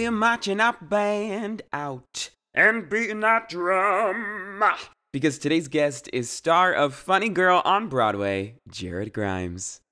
We're marching our band out and beating that drum. Because today's guest is star of Funny Girl on Broadway, Jared Grimes.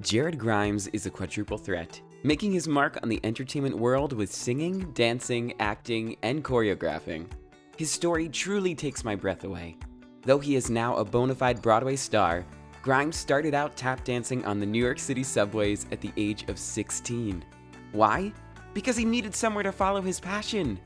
Jared Grimes is a quadruple threat, making his mark on the entertainment world with singing, dancing, acting, and choreographing. His story truly takes my breath away. Though he is now a bona fide Broadway star, Grimes started out tap dancing on the New York City subways at the age of 16. Why? Because he needed somewhere to follow his passion.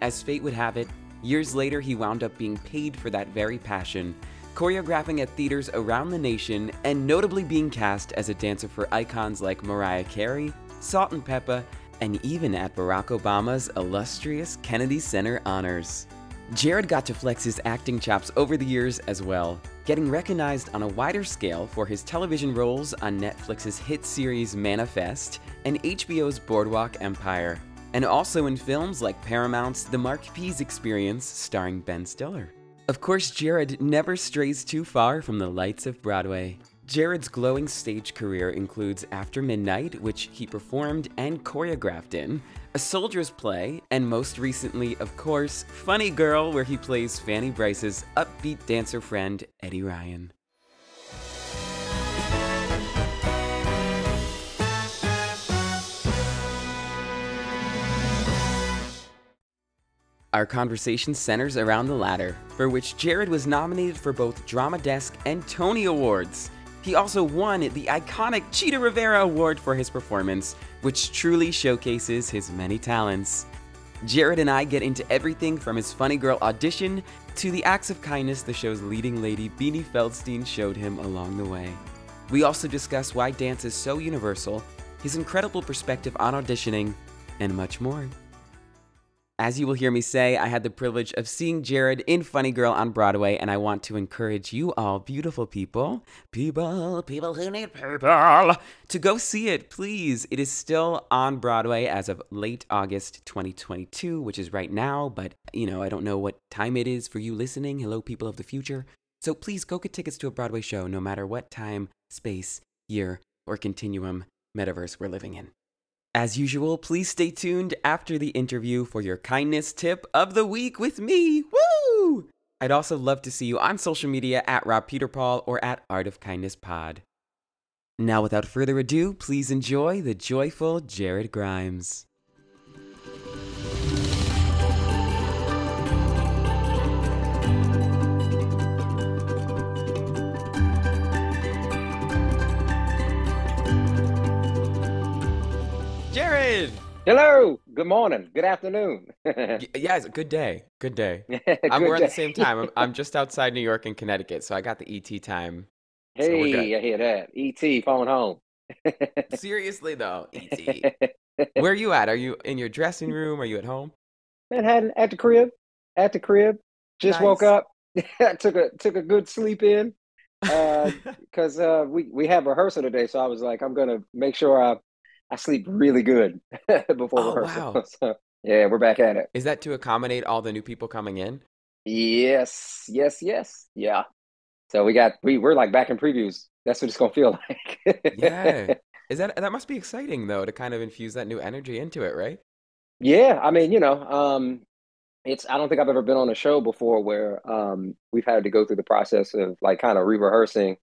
As fate would have it, years later he wound up being paid for that very passion, choreographing at theaters around the nation and notably being cast as a dancer for icons like Mariah Carey, Salt and Pepa, and even at Barack Obama's illustrious Kennedy Center honors. Jared got to flex his acting chops over the years as well, getting recognized on a wider scale for his television roles on Netflix's hit series Manifest and HBO's Boardwalk Empire, and also in films like Paramount's The Marc Pease Experience starring Ben Stiller. Of course, Jared never strays too far from the lights of Broadway. Jared's glowing stage career includes After Midnight, which he performed and choreographed in, A Soldier's Play, and most recently, of course, Funny Girl, where he plays Fanny Brice's upbeat dancer friend, Eddie Ryan. Our conversation centers around the latter, for which Jared was nominated for both Drama Desk and Tony Awards. He also won the iconic Chita Rivera Award for his performance, which truly showcases his many talents. Jared and I get into everything from his Funny Girl audition to the acts of kindness the show's leading lady Beanie Feldstein showed him along the way. We also discuss why dance is so universal, his incredible perspective on auditioning, and much more. As you will hear me say, I had the privilege of seeing Jared in Funny Girl on Broadway, and I want to encourage you all, beautiful people, people, people who need people, to go see it, please. It is still on Broadway as of late August 2022, which is right now, but you know, I don't know what time it is for you listening. Hello, people of the future. So please go get tickets to a Broadway show, no matter what time, space, year, or continuum metaverse we're living in. As usual, please stay tuned after the interview for your kindness tip of the week with me. Woo! I'd also love to see you on social media at Rob Peterpaul or at Art of Kindness Pod. Now, without further ado, please enjoy the joyful Jared Grimes. Hello. Good morning. Good afternoon. Y- yeah, it's a good day. Good day. Good I'm, we're at the same time. I'm, I'm just outside New York and Connecticut, so I got the ET time. Hey, good. I hear that. ET phone home. Seriously though, ET. Where are you at? Are you in your dressing room? Are you at home? Manhattan at the crib. At the crib. Just woke up. took a took a good sleep in. because uh, we we have rehearsal today, so I was like, I'm gonna make sure I I sleep really good before Oh, rehearsal. wow. So yeah, we're back at it. Is that to accommodate all the new people coming in? Yes, yes, yes, yeah. So we got we we're like back in previews. That's what it's gonna feel like. Yeah. Is that that must be exciting though to kind of infuse that new energy into it, right? Yeah, I mean, you know, um, it's I don't think I've ever been on a show before where um, we've had to go through the process of like kind of re-rehearsing,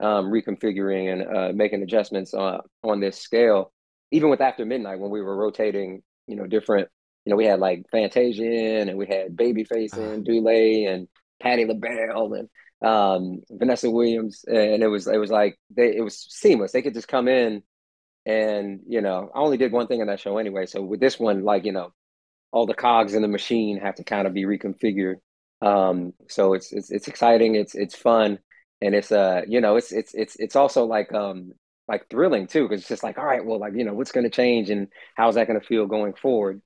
um, reconfiguring, and uh, making adjustments on on this scale. Even with After Midnight, when we were rotating, you know, different, you know, we had like Fantasia in, and we had Babyface Ah. in, Dule, and Patti LaBelle, and um, Vanessa Williams, and it was it was like they it was seamless. They could just come in and you know i only did one thing in that show anyway. So with this one like you know all the cogs in the machine have to kind of be reconfigured. Um so it's it's it's exciting. It's it's fun. And it's uh you know it's it's it's it's also like um like thrilling too because it's just like all right well like you know what's going to change and how's that going to feel going forward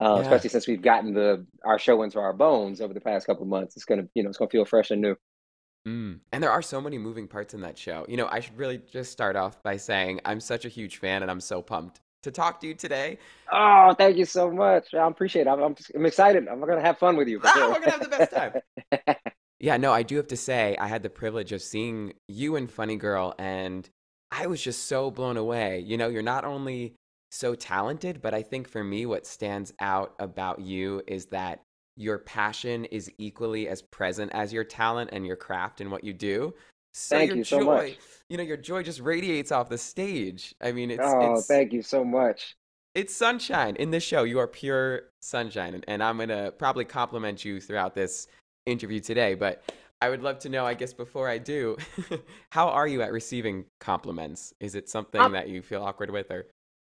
uh, Yeah. especially since we've gotten the our show into our bones over the past couple of months it's gonna you know it's gonna feel fresh and new Mm. And there are so many moving parts in that show. You know, I should really just start off by saying I'm such a huge fan and I'm so pumped to talk to you today. oh thank you so much i appreciate it i'm, I'm, I'm excited i'm gonna have fun with you Ah, sure. we're gonna have the best time. Yeah, no, I do have to say, I had the privilege of seeing you and Funny Girl, and I was just so blown away. You know, you're not only so talented, but I think for me, what stands out about you is that your passion is equally as present as your talent and your craft and what you do. So Thank your you so joy, much. you know, your joy just radiates off the stage. I mean, it's oh, it's thank you so much. it's sunshine in this show. You are pure sunshine, and, and I'm gonna probably compliment you throughout this interview today. But I would love to know, I guess, before I do, how are you at receiving compliments? Is it something I'm- that you feel awkward with, or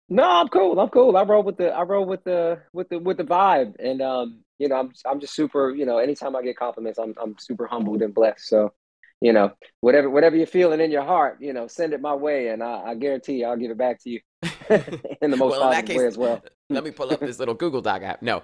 No, I'm cool. I'm cool. I roll with the I roll with the with the with the vibe, and um, you know, I'm I'm just super. You know, anytime I get compliments, I'm I'm super humbled and blessed. So, you know, whatever whatever you're feeling in your heart, you know, send it my way, and I, I guarantee I'll give it back to you in the most well, positive case, way as well. let me pull up this little Google Doc app. No,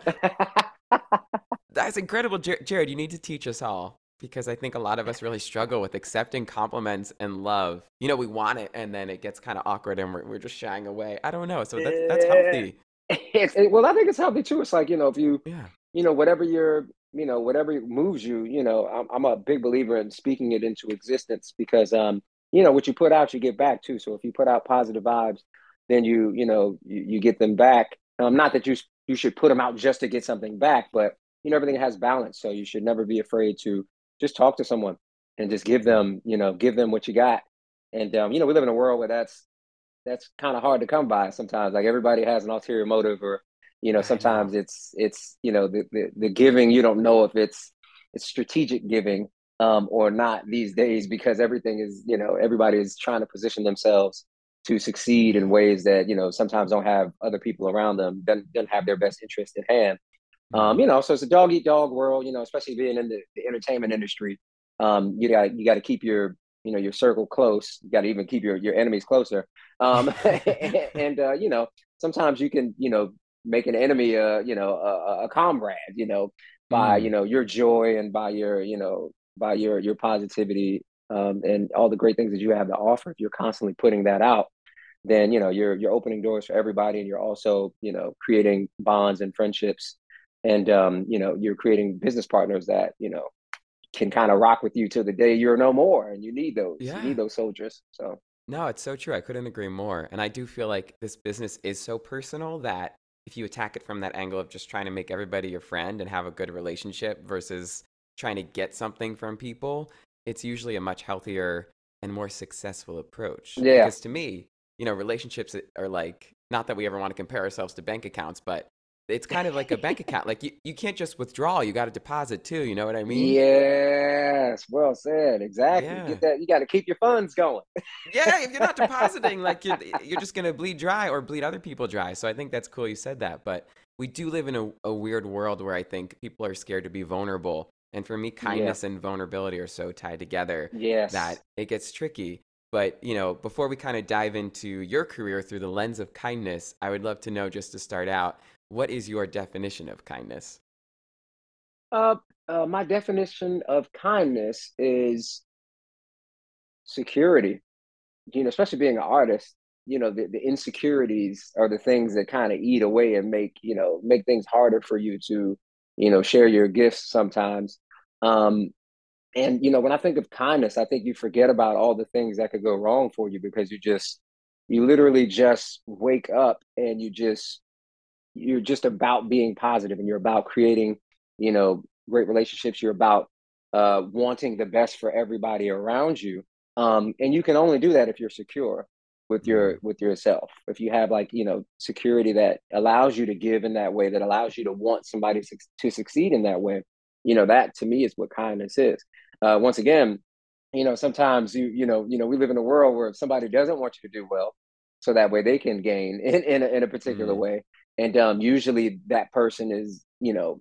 that's incredible, Jared. You need to teach us all because I think a lot of us really struggle with accepting compliments and love. You know, we want it, and then it gets kind of awkward, and we're, we're just shying away. I don't know. So that's that's healthy. it, well, I think it's healthy too. It's like you know, if you Yeah. you know whatever your you know whatever moves you you know I'm, I'm a big believer in speaking it into existence because um you know what you put out you get back too so if you put out positive vibes then you you know you, you get them back um not that you you should put them out just to get something back but you know everything has balance so you should never be afraid to just talk to someone and just give them you know give them what you got. And um you know we live in a world where that's that's kind of hard to come by sometimes. Like everybody has an ulterior motive or you know. sometimes it's it's you know the, the the giving you don't know if it's it's strategic giving um or not these days because everything is you know everybody is trying to position themselves to succeed in ways that you know sometimes don't have other people around them doesn't, doesn't have their best interest at hand um you know so it's a dog eat dog world you know especially being in the, the entertainment industry um you got you got to keep your you know your circle close you got to even keep your your enemies closer um and uh you know sometimes you can you know make an enemy uh you know a, a comrade you know by Mm. you know your joy and by your you know by your your positivity um and all the great things that you have to offer if you're constantly putting that out then you know you're you're opening doors for everybody and you're also you know creating bonds and friendships and um you know you're creating business partners that you know can kind of rock with you till the day you're no more and you need those Yeah. you need those soldiers so No, it's so true. I couldn't agree more. And I do feel like this business is so personal that if you attack it from that angle of just trying to make everybody your friend and have a good relationship versus trying to get something from people, it's usually a much healthier and more successful approach. Yeah. Because to me, you know, relationships are like, not that we ever want to compare ourselves to bank accounts, but it's kind of like a bank account. Like you, you can't just withdraw, you got to deposit too. You know what I mean? yes well said exactly Yeah. get that you got to keep your funds going yeah, if you're not depositing, like you're, you're just gonna bleed dry or bleed other people dry. So I think that's cool you said that. But we do live in a, a weird world where I think people are scared to be vulnerable. And for me, kindness and vulnerability are so tied together yes that it gets tricky. But, you know, before we kind of dive into your career through the lens of kindness, I would love to know just to start out, what is your definition of kindness? Uh, uh, my definition of kindness is security. You know, especially being an artist, you know, the, the insecurities are the things that kind of eat away and make, you know, make things harder for you to, you know, share your gifts sometimes. Um, and you know, when I think of kindness, I think you forget about all the things that could go wrong for you because you just you literally just wake up and you just you're just about being positive and you're about creating, you know, great relationships. You're about uh, wanting the best for everybody around you. Um, and you can only do that if you're secure with your mm-hmm. with yourself if you have like you know security that allows you to give in that way that allows you to want somebody to succeed in that way you know that to me is what kindness is uh, once again, you know, sometimes you you know you know we live in a world where if somebody doesn't want you to do well, so that way they can gain in in a, in a particular mm. way, and um, usually that person is you know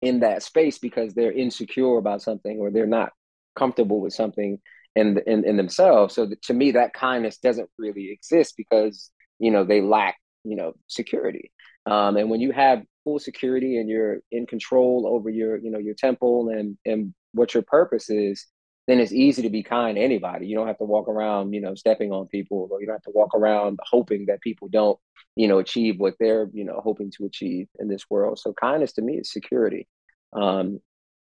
in that space because they're insecure about something or they're not comfortable with something in in, in themselves. So to me, that kindness doesn't really exist because you know they lack you know security. Um, and when you have full security and you're in control over your you know your temple and and what your purpose is, then it's easy to be kind to anybody. You don't have to walk around, you know, stepping on people, or you don't have to walk around hoping that people don't, you know, achieve what they're, you know, hoping to achieve in this world. So kindness to me is security, um,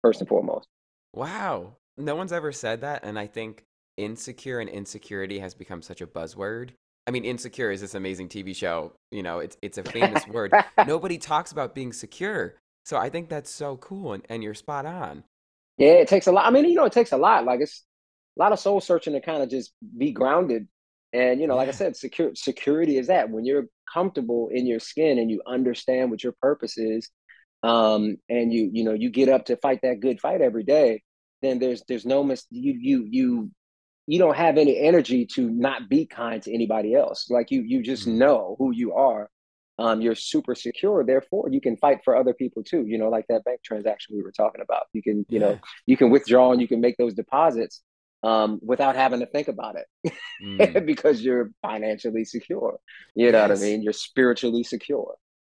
first and foremost. Wow. No one's ever said that. And I think insecure and insecurity has become such a buzzword. I mean, insecure is this amazing TV show. You know, it's it's a famous word. Nobody talks about being secure. So I think that's so cool and, and you're spot on. Yeah, it takes a lot. I mean, you know, it takes a lot. Like it's a lot of soul searching to kind of just be grounded. And you know, like I said, secure security is that when you're comfortable in your skin and you understand what your purpose is, um, and you you know you get up to fight that good fight every day, then there's there's no mis you you you you don't have any energy to not be kind to anybody else. Like you you just mm-hmm. know who you are um, you're super secure. Therefore, you can fight for other people too. You know, like that bank transaction we were talking about. You can, you yeah. know, you can withdraw and you can make those deposits um, without having to think about it mm. because you're financially secure. You know yes. what I mean? You're spiritually secure.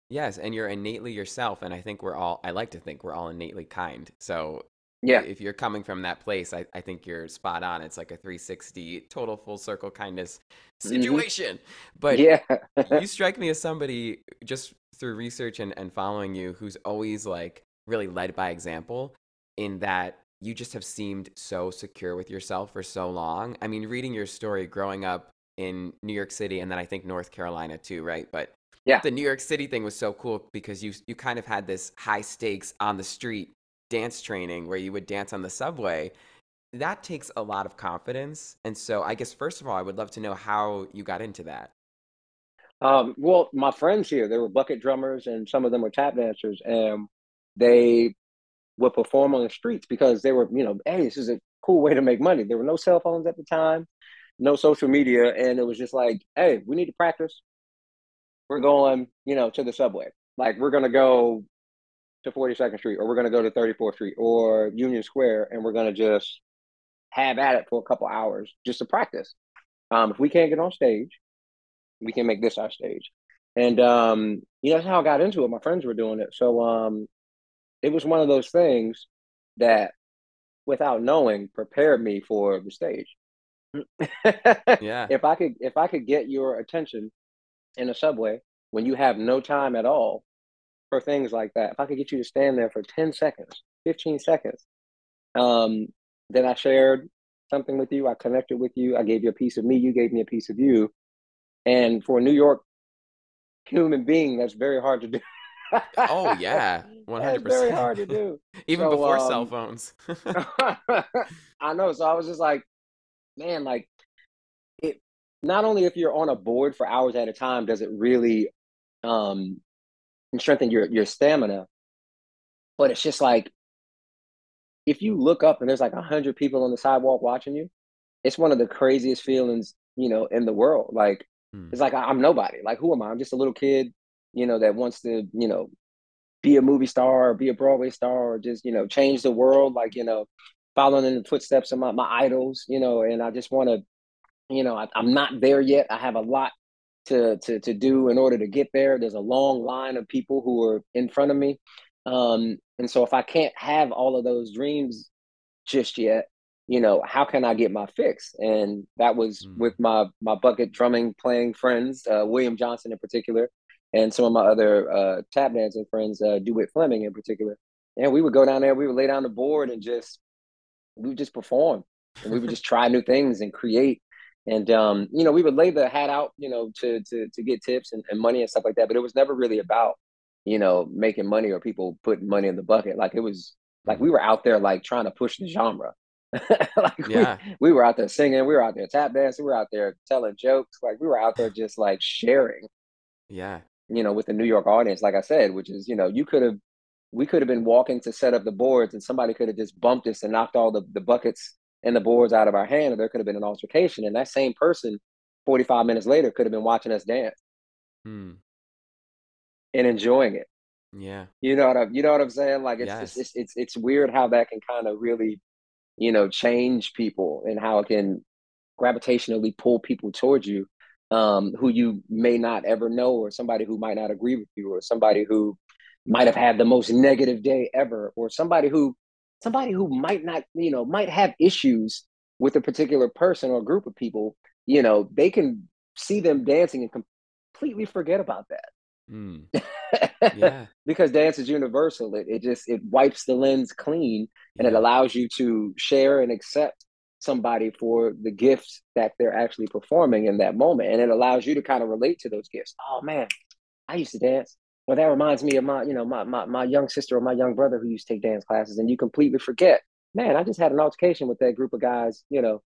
Yes, and you're innately yourself. And I think we're all, I like to think we're all innately kind. So yeah. if you're coming from that place I, I think you're spot on. It's like a 360 total full circle kindness mm-hmm. situation. Mm-hmm. but yeah. you strike me as somebody just through research and, and following you who's always like really led by example in that you just have seemed so secure with yourself for so long. I mean reading your story growing up in new york city and then i think north carolina too right? But yeah. the new york city thing was so cool because you you kind of had this high stakes on the street dance training where you would dance on the subway that takes a lot of confidence. And so i guess first of all i would love to know how you got into that. Um, well my friends here they were bucket drummers and some of them were tap dancers and they would perform on the streets because they were you know hey this is a cool way to make money. There were no cell phones at the time no social media and it was just like hey we need to practice. We're going you know to the subway. Like we're going to go to 42nd Street, or we're going to go to 34th Street or Union Square, and we're going to just have at it for a couple hours just to practice. Um, if we can't get on stage, we can make this our stage. And um, you know, that's how I got into it. My friends were doing it, so um, it was one of those things that, without knowing, prepared me for the stage. yeah. If I could, if I could get your attention in a subway when you have no time at all for things like that. If I could get you to stand there for 10 seconds, 15 seconds, um, then I shared something with you. I connected with you. I gave you a piece of me. You gave me a piece of you. And for a New York human being, that's very hard to do. oh yeah, one hundred percent. Very hard to do, even so, before um, cell phones. I know. So I was just like, man, like it. Not only if you're on a board for hours at a time, does it really um, and strengthen your your stamina. But it's just like if you look up and there's like a hundred people on the sidewalk watching you, it's one of the craziest feelings, you know, in the world. Like hmm. it's like I'm nobody. Like who am I? I'm just a little kid, you know, that wants to, you know, be a movie star or be a Broadway star or just, you know, change the world, like, you know, following in the footsteps of my, my idols, you know, and I just want to you know, I, I'm not there yet. I have a lot to to to do in order to get there. There's a long line of people who are in front of me, um, and so if I can't have all of those dreams just yet, you know, how can I get my fix? And that was mm. with my my bucket drumming playing friends, uh, William Johnson in particular, and some of my other uh, tap dancing friends, uh, Dewitt Fleming in particular. And we would go down there, we would lay down the board and just we would just perform, and we would just try new things and create. And um, you know, we would lay the hat out, you know, to to to get tips and, and money and stuff like that. But it was never really about, you know, making money or people putting money in the bucket. Like it was like we were out there like trying to push the genre. like yeah. we, we were out there singing, we were out there tap dancing, we were out there telling jokes, like we were out there just like sharing. Yeah. You know, with the New York audience, like I said, which is, you know, you could have we could have been walking to set up the boards and somebody could have just bumped us and knocked all the, the buckets and the boards out of our hand, or there could have been an altercation. And that same person, 45 minutes later, could have been watching us dance hmm. and enjoying it. Yeah. You know what I'm, you know what I'm saying? Like it's, yes. it's, it's, it's weird how that can kind of really, you know, change people and how it can gravitationally pull people towards you um, who you may not ever know, or somebody who might not agree with you, or somebody who might have had the most negative day ever, or somebody who somebody who might not, you know, might have issues with a particular person or group of people, you know, they can see them dancing and completely forget about that. Mm. Yeah. because dance is universal. It, it just it wipes the lens clean and yeah. it allows you to share and accept somebody for the gifts that they're actually performing in that moment. And it allows you to kind of relate to those gifts. Oh man, I used to dance. Well, that reminds me of my, you know, my, my my young sister or my young brother who used to take dance classes, and you completely forget. Man, I just had an altercation with that group of guys, you know,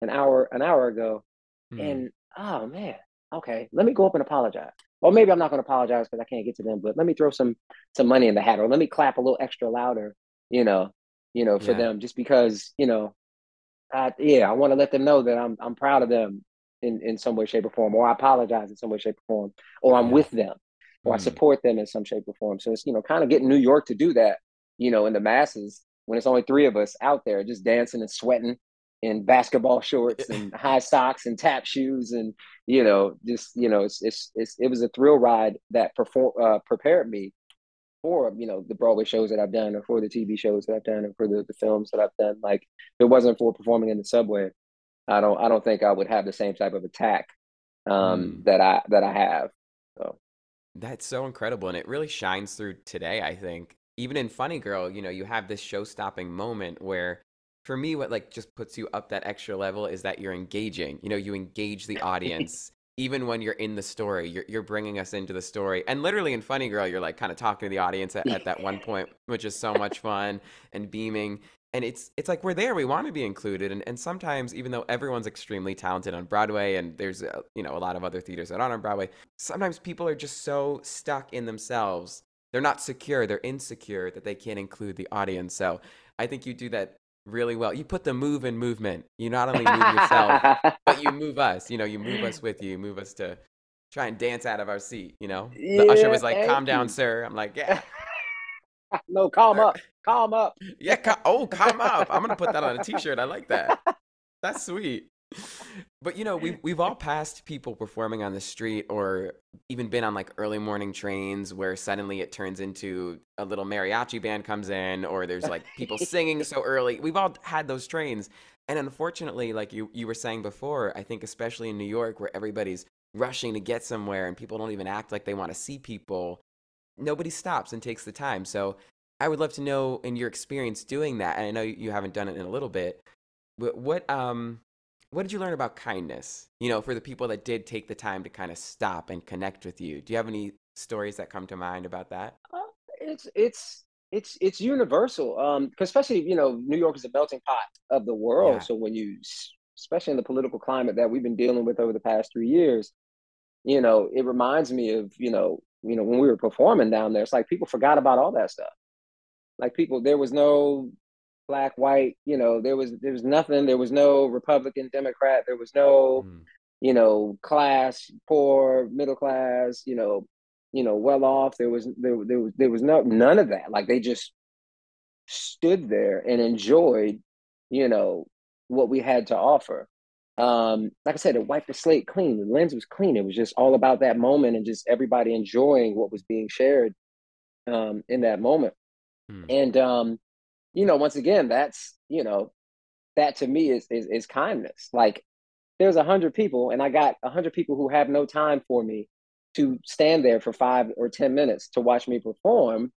an hour an hour ago, mm. and oh man, okay, let me go up and apologize. Or maybe I'm not going to apologize because I can't get to them, but let me throw some some money in the hat, or let me clap a little extra louder, you know, you know, for yeah. them, just because, you know, I, yeah, I want to let them know that I'm I'm proud of them in in some way, shape, or form, or I apologize in some way, shape, or form, or I'm yeah. with them or. I support them in some shape or form. So it's, you know, kind of getting New York to do that, you know, in the masses when it's only three of us out there just dancing and sweating in basketball shorts and high socks and tap shoes and you know just you know it's it's, it's it was a thrill ride that perform uh, prepared me for you know the Broadway shows that I've done or for the TV shows that I've done or for the, the films that I've done like if it wasn't for performing in the subway I don't I don't think I would have the same type of attack um, mm. that I that I have so that's so incredible. And it really shines through today, I think. Even in Funny Girl, you know, you have this show stopping moment where for me what like just puts you up that extra level is that you're engaging. You know, you engage the audience even when you're in the story. You're you're bringing us into the story. And literally in Funny Girl, you're like kind of talking to the audience at, at that one point, which is so much fun and beaming and it's it's like we're there we want to be included and, and sometimes even though everyone's extremely talented on broadway and there's a, you know a lot of other theaters that aren't on broadway sometimes people are just so stuck in themselves they're not secure they're insecure that they can't include the audience. So i think you do that really well. You put the move in movement. You not only move yourself but you move us. You know you move us with you. You move us to try and dance out of our seat you know? The yeah, usher was like calm down sir. I'm like yeah no, calm up, calm up. Yeah, ca- oh, calm up. I'm gonna put that on a T-shirt. I like that. That's sweet. But you know, we've we've all passed people performing on the street, or even been on like early morning trains where suddenly it turns into a little mariachi band comes in, or there's like people singing so early. We've all had those trains, and unfortunately, like you you were saying before, I think especially in New York, where everybody's rushing to get somewhere and people don't even act like they want to see people nobody stops and takes the time. So I would love to know in your experience doing that. And I know you haven't done it in a little bit, but what um what did you learn about kindness? You know, for the people that did take the time to kind of stop and connect with you. Do you have any stories that come to mind about that? Uh, it's it's it's it's universal. Um, especially you know, New York is a melting pot of the world. Yeah. So when you, especially in the political climate that we've been dealing with over the past three years, you know, it reminds me of you know you know, when we were performing down there, it's like people forgot about all that stuff. Like people, there was no black, white, you know, there was there was nothing. There was no Republican, Democrat. There was no, mm. you know, class, poor, middle class, you know, you know, well off. There was there there was there was no none of that. Like they just stood there and enjoyed, you know, what we had to offer. Um, like I said, it wiped the slate clean. The lens was clean. It was just all about that moment and just everybody enjoying what was being shared um, in that moment. Hmm. And um, you know, once again, that's you know, that to me is is, is kindness. Like there's a hundred people, and I got a hundred people who have no time for me to stand there for five or ten minutes to watch me perform.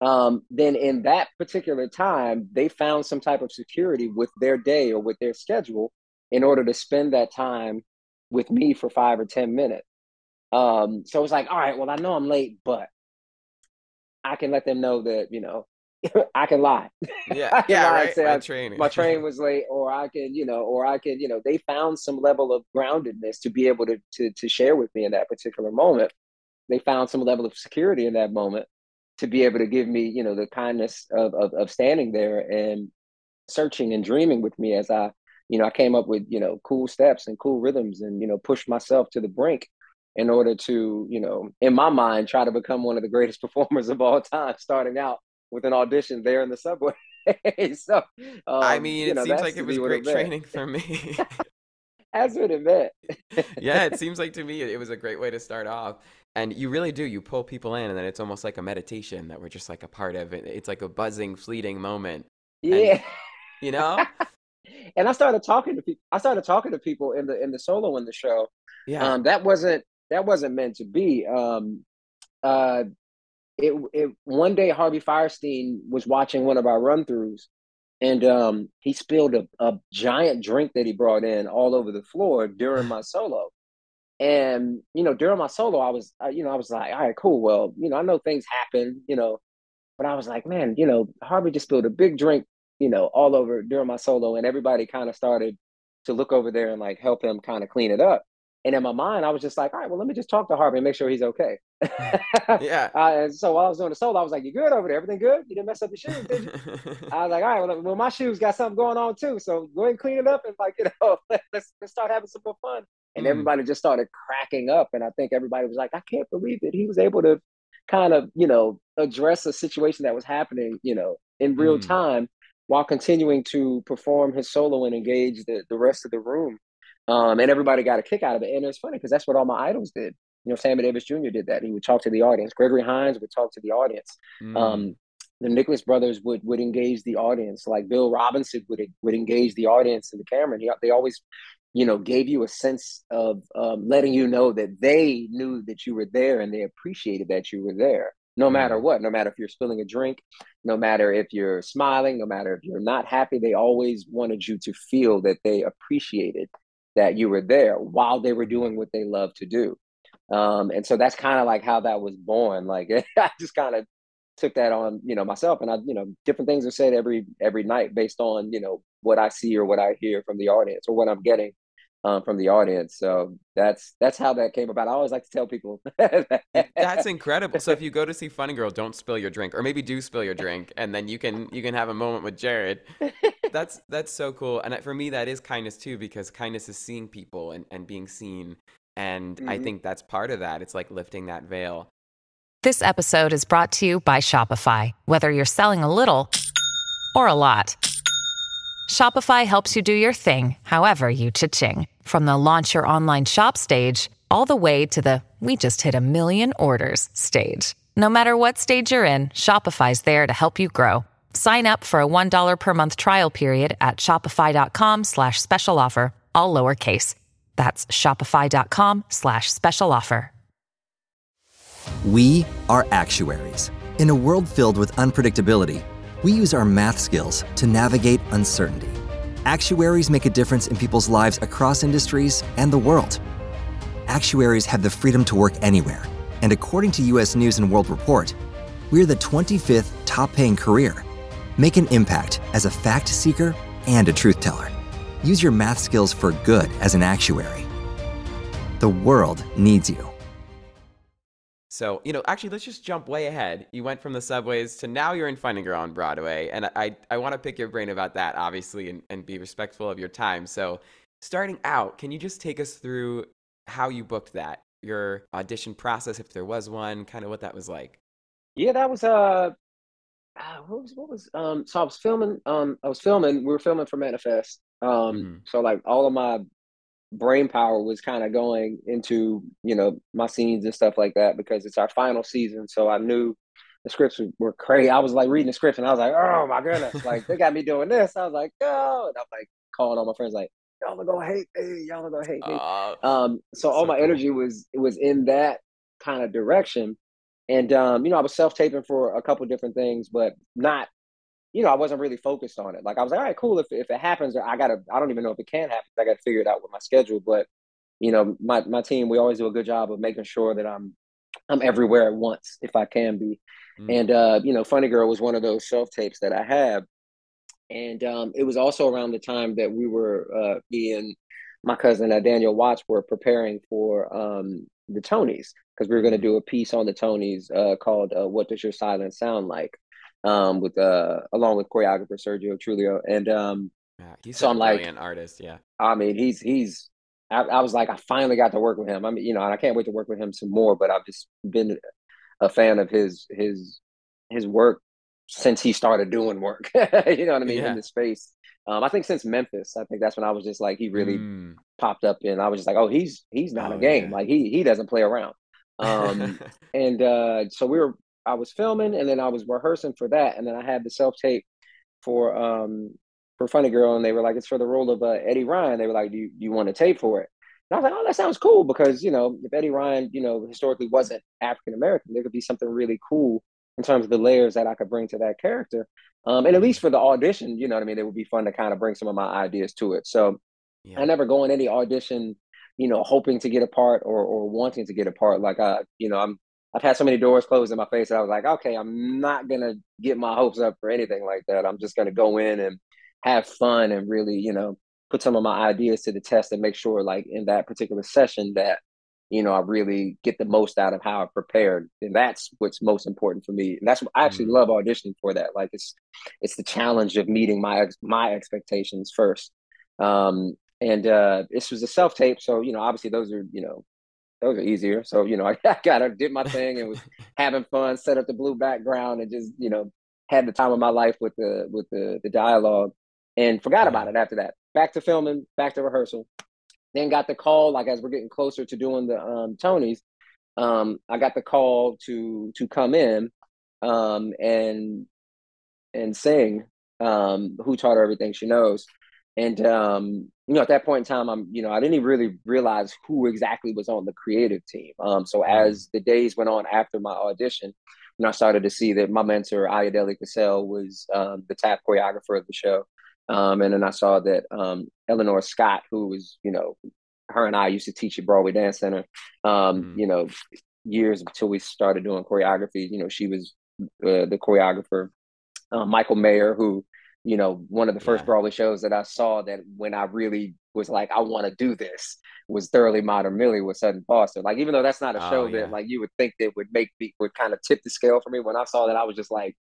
Um, then in that particular time, they found some type of security with their day or with their schedule in order to spend that time with me for five or 10 minutes. Um, so it's like, all right, well, I know I'm late, but I can let them know that, you know, I can lie. Yeah, yeah, lie right. My, train. my train was late, or I can, you know, or I can, you know, they found some level of groundedness to be able to to to share with me in that particular moment. They found some level of security in that moment to be able to give me, you know, the kindness of of, of standing there and searching and dreaming with me as I you know, I came up with, you know, cool steps and cool rhythms and, you know, pushed myself to the brink in order to, you know, in my mind, try to become one of the greatest performers of all time, starting out with an audition there in the subway. so, um, I mean, it know, seems like it was great training for me. That's what it meant. yeah, it seems like to me it was a great way to start off. And you really do. You pull people in, and then it's almost like a meditation that we're just like a part of. It. It's like a buzzing, fleeting moment. Yeah. And, you know? And I started talking to people. I started talking to people in the in the solo in the show. Yeah, um, that wasn't that wasn't meant to be. Um, uh, it it one day Harvey Fierstein was watching one of our run throughs, and um, he spilled a, a giant drink that he brought in all over the floor during my solo. And you know, during my solo, I was, you know, I was like, all right, cool. Well, you know, I know things happen, you know, but I was like, man, you know, Harvey just spilled a big drink you know, all over during my solo, and everybody kind of started to look over there and like help him kind of clean it up. And in my mind, I was just like, all right, well, let me just talk to Harvey and make sure he's okay. yeah. Uh, and so while I was doing the solo, I was like, you good over there? Everything good? You didn't mess up your shoes, did you? I was like, all right, well, well, my shoes got something going on too. So go ahead and clean it up and like, you know, let's, let's start having some more fun. And mm. everybody just started cracking up. And I think everybody was like, I can't believe it. He was able to kind of, you know, address a situation that was happening, you know, in real mm. time while continuing to perform his solo and engage the, the rest of the room. Um, and everybody got a kick out of it. And it's funny because that's what all my idols did. You know, Sammy Davis Jr. did that. He would talk to the audience. Gregory Hines would talk to the audience. Mm. Um, the Nicholas brothers would would engage the audience. Like Bill Robinson would would engage the audience and the camera. And he, they always, you know, gave you a sense of um, letting you know that they knew that you were there and they appreciated that you were there no matter mm-hmm. what, no matter if you're spilling a drink, no matter if you're smiling, no matter if you're not happy, they always wanted you to feel that they appreciated that you were there while they were doing what they love to do. Um, and so that's kind of like how that was born. Like I just kind of took that on, you know, myself and I, you know, different things are said every every night based on, you know, what I see or what I hear from the audience or what I'm getting um, from the audience. So that's that's how that came about. I always like to tell people. that's incredible. So if you go to see Funny Girl, don't spill your drink, or maybe do spill your drink, and then you can you can have a moment with Jared. That's that's so cool. And for me, that is kindness too, because kindness is seeing people and, and being seen. And mm-hmm. I think that's part of that. It's like lifting that veil. This episode is brought to you by Shopify. Whether you're selling a little or a lot. Shopify helps you do your thing, however you cha-ching. From the launch your online shop stage, all the way to the we just hit a million orders stage. No matter what stage you're in, Shopify's there to help you grow. Sign up for a $1 per month trial period at shopify.com slash special offer, all lowercase. That's shopify.com slash special offer. We are actuaries. In a world filled with unpredictability, we use our math skills to navigate uncertainty. Actuaries make a difference in people's lives across industries and the world. Actuaries have the freedom to work anywhere, and according to US News and World Report, we're the 25th top paying career. Make an impact as a fact seeker and a truth teller. Use your math skills for good as an actuary. The world needs you. So, you know, actually, let's just jump way ahead. You went from the subways to now you're in Funny Girl on Broadway. And I, I want to pick your brain about that, obviously, and, and be respectful of your time. So, starting out, can you just take us through how you booked that? Your audition process, if there was one, kind of what that was like? Yeah, that was, uh, uh what was, what was, um, so I was filming, um, I was filming, we were filming for Manifest. Um, mm-hmm. so like all of my brain power was kind of going into you know my scenes and stuff like that because it's our final season. So I knew the scripts were crazy. I was like reading the scripts and I was like, oh my goodness, like they got me doing this. I was like, oh, and I'm like calling all my friends like, y'all are gonna hate me, y'all are gonna hate me. Uh, um, so all so my cool. energy was was in that kind of direction. And um, you know, I was self taping for a couple different things, but not, you know, I wasn't really focused on it. Like I was like, all right, cool. If if it happens, I gotta, I don't even know if it can happen. I gotta figure it out with my schedule. But you know, my my team, we always do a good job of making sure that I'm I'm everywhere at once if I can be. Mm. And uh, you know, Funny Girl was one of those self tapes that I have. And um, it was also around the time that we were uh, being my cousin uh, Daniel Watts were preparing for um, the Tonys because we were going to do a piece on the Tonys uh, called uh, "What Does Your Silence Sound Like," um, with uh, along with choreographer Sergio Trujillo, and um, yeah, he's so I'm like, an artist. Yeah, I mean, he's he's. I, I, was like, I finally got to work with him. I mean, you know, and I can't wait to work with him some more. But I've just been a fan of his his his work since he started doing work. you know what I mean yeah. in the space. Um, I think since Memphis, I think that's when I was just like he really mm. popped up, and I was just like, oh, he's he's not oh, a game. Yeah. Like he he doesn't play around. Um, and uh, so we were. I was filming, and then I was rehearsing for that, and then I had the self tape for um for Funny Girl, and they were like, it's for the role of uh, Eddie Ryan. They were like, do you, do you want to tape for it? And I was like, oh, that sounds cool because you know if Eddie Ryan, you know, historically wasn't African American, there could be something really cool in terms of the layers that I could bring to that character. Um, and at least for the audition, you know what I mean, it would be fun to kind of bring some of my ideas to it. So yeah. I never go in any audition, you know, hoping to get a part or or wanting to get a part. Like I, you know, I'm I've had so many doors closed in my face that I was like, okay, I'm not gonna get my hopes up for anything like that. I'm just gonna go in and have fun and really, you know, put some of my ideas to the test and make sure, like in that particular session, that you know, I really get the most out of how I prepared. And that's what's most important for me. And that's what I actually mm-hmm. love auditioning for that. Like it's it's the challenge of meeting my my expectations first. Um and uh this was a self tape, so you know, obviously those are, you know, those are easier. So, you know, I, I kind of did my thing and was having fun, set up the blue background and just, you know, had the time of my life with the with the the dialogue and forgot about it after that. Back to filming, back to rehearsal. Then got the call, like as we're getting closer to doing the um, Tonys, um, I got the call to to come in um, and and sing. Um, who taught her everything she knows? And um, you know, at that point in time, I'm you know I didn't even really realize who exactly was on the creative team. Um, so mm-hmm. as the days went on after my audition, you know, I started to see that my mentor Ayodele Casel was um, the tap choreographer of the show. Um, and then I saw that um, Ellenore Scott, who was, you know, her and I used to teach at Broadway Dance Center, um, mm-hmm. you know, years until we started doing choreography. You know, she was uh, the choreographer. Uh, Michael Mayer, who, you know, one of the first yeah. Broadway shows that I saw that when I really was like, I want to do this, was Thoroughly Modern Millie with Sutton Foster. Like, even though that's not a oh, show yeah. that like you would think that would make me would kind of tip the scale for me. When I saw that, I was just like,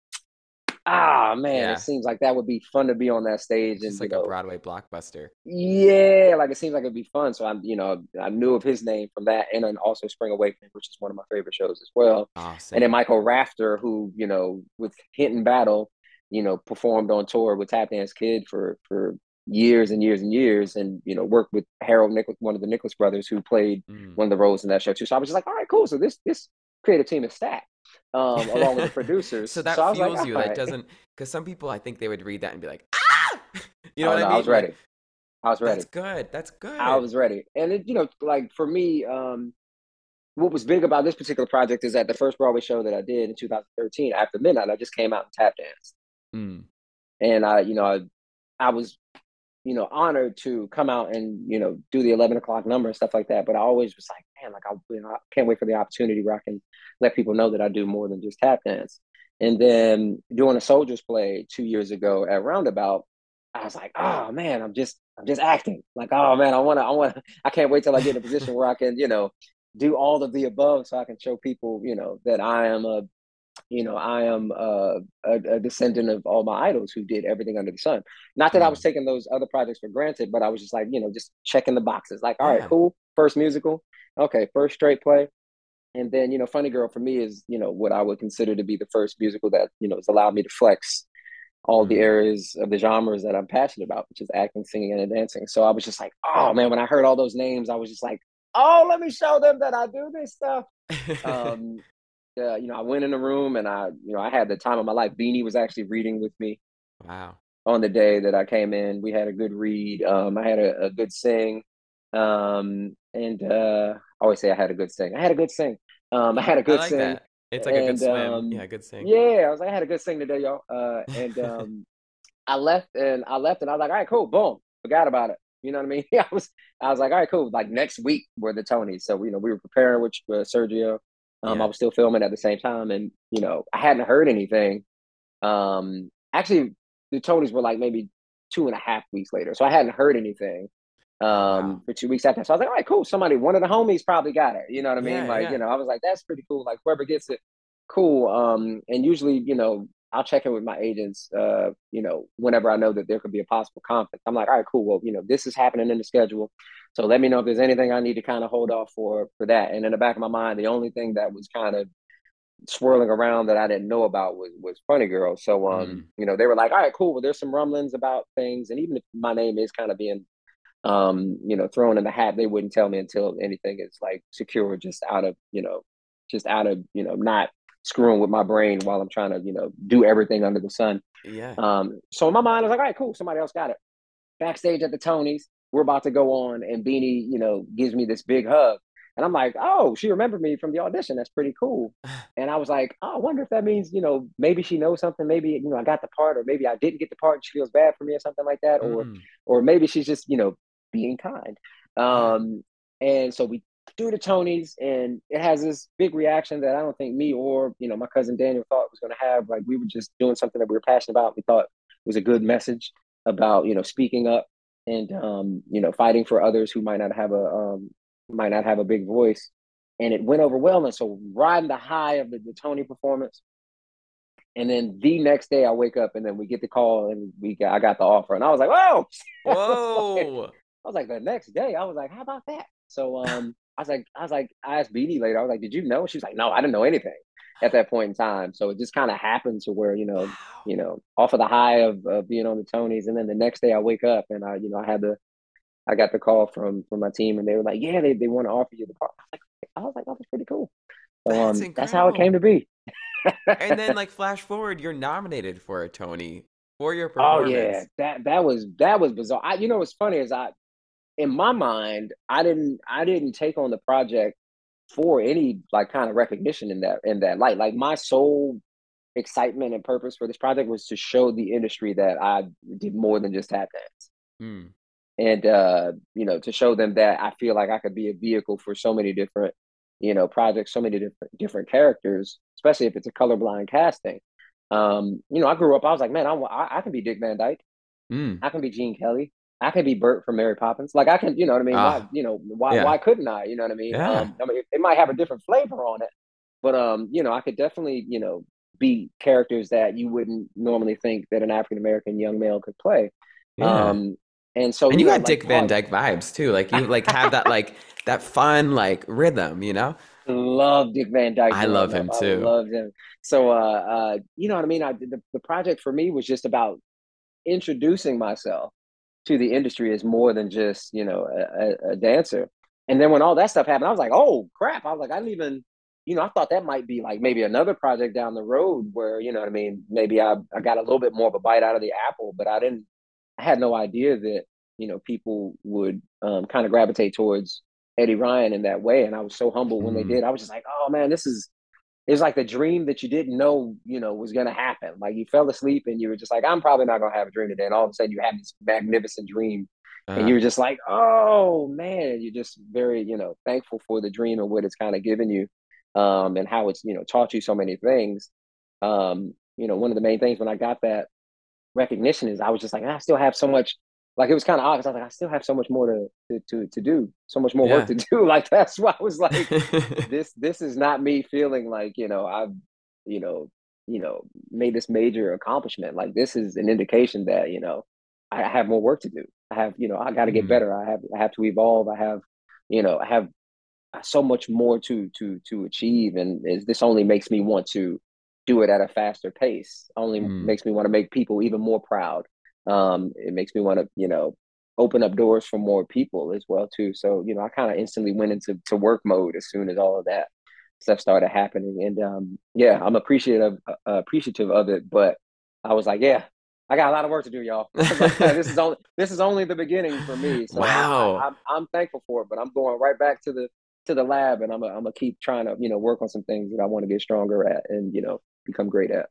ah man, yeah. it seems like that would be fun to be on that stage and it's like know, a Broadway blockbuster. Yeah, like it seems like it'd be fun. So I'm, you know, I knew of his name from that, and then also Spring Awakening, which is one of my favorite shows as well. Oh, and then Michael Rafter, who you know, with Hinton Battle, you know, performed on tour with Tap Dance Kid for for years and years and years, and you know, worked with Harold Nicholas, one of the Nicholas brothers, who played mm. one of the roles in that show too. So I was just like, all right, cool. So this this creative team is stacked um, along with the producers. so that so fuels like, you. Right. That doesn't because some people I think they would read that and be like, ah, you know oh, what no, I mean? I was ready. I was ready. That's good. That's good. I was ready, and it, you know, like for me, um, what was big about this particular project is that the first Broadway show that I did in 2013, after midnight, I just came out and tap danced, mm. and I, you know, I, I was you know, honored to come out and, you know, do the 11 o'clock number and stuff like that. But I always was like, man, like, I, you know, I can't wait for the opportunity where I can let people know that I do more than just tap dance. And then doing a soldiers play two years ago at Roundabout, I was like, oh man, I'm just, I'm just acting. Like, oh man, I want to, I want to, I can't wait till I get in a position where I can, you know, do all of the above so I can show people, you know, that I am a you know, I am uh, a, a, descendant of all my idols who did everything under the sun. Not that I was mm. taking those other projects for granted, but I was just like, you know, just checking the boxes. Like, all right, yeah. cool. First musical. Okay, first straight play. And then, you know, Funny Girl for me is, you know, what I would consider to be the first musical that, you know, has allowed me to flex all the areas of the genres that I'm passionate about, which is acting, singing, and dancing. So I was just like, oh man, when I heard all those names, I was just like, oh, let me show them that I do this stuff. um, uh, you know, I went in the room and I, you know, I had the time of my life. Beanie was actually reading with me. Wow. On the day that I came in, we had a good read. Um, I had a, a good sing. Um, and uh, I always say I had a good sing. I had a good sing. Um, I had a good like sing. That. It's like and, a good swim. Um, yeah, good sing. Yeah, I was like, I had a good sing today, y'all. Uh, and um, I left and I left and I was like, all right, cool, boom, forgot about it. You know what I mean? I was, I was like, all right, cool. Like next week were the Tonys, so you know we were preparing with uh, Sergio. Um, yeah. I was still filming at the same time, and you know I hadn't heard anything. Um, actually, the Tonys were like maybe two and a half weeks later, so I hadn't heard anything um wow. for two weeks after. So I was like, all right, cool. Somebody, one of the homies probably got it. You know what I mean? Yeah, like, yeah. you know, I was like, that's pretty cool. Like whoever gets it, cool. Um, and usually, you know, I'll check in with my agents, uh, you know, whenever I know that there could be a possible conflict. I'm like, all right, cool. Well, you know, this is happening in the schedule. So let me know if there's anything I need to kind of hold off for for that. And in the back of my mind, the only thing that was kind of swirling around that I didn't know about was was Funny Girl. So um, mm. you know, they were like, all right, cool. Well, there's some rumblings about things. And even if my name is kind of being um, you know, thrown in the hat, they wouldn't tell me until anything is like secure just out of, you know, just out of, you know, not screwing with my brain while I'm trying to, you know, do everything under the sun. Yeah. Um, so in my mind, I was like, all right, cool, somebody else got it. Backstage at the Tonys, we're about to go on, and Beanie, you know, gives me this big hug. And I'm like, oh, she remembered me from the audition. That's pretty cool. And I was like, oh, I wonder if that means, you know, maybe she knows something. Maybe, you know, I got the part, or maybe I didn't get the part and she feels bad for me or something like that. Or mm. or maybe she's just, you know, being kind. Um, and so we do the Tonys, and it has this big reaction that I don't think me or you know my cousin Daniel thought was going to have. Like we were just doing something that we were passionate about. We thought was a good message about you know speaking up and um, you know fighting for others who might not have a um, might not have a big voice. And it went over well. And so riding the high of the, the Tony performance, and then the next day I wake up and then we get the call and we got, I got the offer and I was like, whoa, whoa. I was like, the next day, I was like, how about that? So um, I was like, I was like, I asked Beanie later. I was like, did you know? She was like, no, I didn't know anything at that point in time. So it just kind of happened to where you know, wow. you know, off of the high of, of being on the Tonys, and then the next day I wake up and I, you know, I had the, I got the call from from my team, and they were like, yeah, they they want to offer you the part. I was like, I was like, oh, that's pretty cool. So um, that's how it came to be. and then like flash forward, you're nominated for a Tony for your performance. Oh yeah, that that was that was bizarre. I, you know what's funny is I in my mind, I didn't I didn't take on the project for any like kind of recognition in that in that light. Like my sole excitement and purpose for this project was to show the industry that I did more than just tap dance. Mm. And uh, you know, to show them that I feel like I could be a vehicle for so many different, you know, projects, so many different different characters, especially if it's a colorblind casting. Um, you know, I grew up. I was like, man, I I, I can be Dick Van Dyke. Mm. I can be Gene Kelly. I could be Bert from Mary Poppins. Like I can, you know what I mean? Uh, why, you know, why yeah. why couldn't I? You know what I mean? Yeah. Um, I mean, it, might have a different flavor on it, but um, you know, I could definitely, you know, be characters that you wouldn't normally think that an African American young male could play. Yeah. Um, and so and you, you got like, Dick Van Dyke vibes too. Like you like have that like that fun like rhythm, you know. Love Dick Van Dyke. I love him too. I love him. So, uh, uh, you know what I mean? I the, the project for me was just about introducing myself to the industry as more than just you know a, a, dancer. And then when all that stuff happened, I was like, oh crap! I was like, I didn't even, you know, I thought that might be like maybe another project down the road where you know what I mean. Maybe I I got a little bit more of a bite out of the apple, but I didn't. I had no idea that you know people would um, kind of gravitate towards Eddie Ryan in that way, and I was so humbled mm. when they mm. did. I was just like, oh man, this is it's like the dream that you didn't know, you know, was gonna happen. Like you fell asleep and you were just like, I'm probably not gonna have a dream today. And all of a sudden you have this magnificent dream. Uh-huh. And you were just like, oh man, you're just very, you know, thankful for the dream and what it's kind of given you. Um, and how it's, you know, taught you so many things. Um, you know, one of the main things when I got that recognition is I was just like, I still have so much like it was kind of odd because I was like, I still have so much more to to to, to do, so much more yeah. work to do. Like that's why I was like, this this is not me feeling like you know I've you know you know made this major accomplishment. Like this is an indication that you know I have more work to do. I have you know I got to get mm better. I have I have to evolve. I have you know I have so much more to to to achieve, and is this only makes me want to do it at a faster pace only Mm. makes me want to make people even more proud. Um, it makes me want to, you know, open up doors for more people as well too. So, you know, I kind of instantly went into to work mode as soon as all of that stuff started happening. And um, yeah, I'm appreciative uh, appreciative of it, but I was like, yeah, I got a lot of work to do, y'all. I was like, "Yeah, this is only this is only the beginning for me. So Wow. I, am I'm thankful for it, but I'm going right back to the to the lab, and I'm gonna I'm gonna keep trying to you know work on some things that I want to get stronger at, and you know become great at.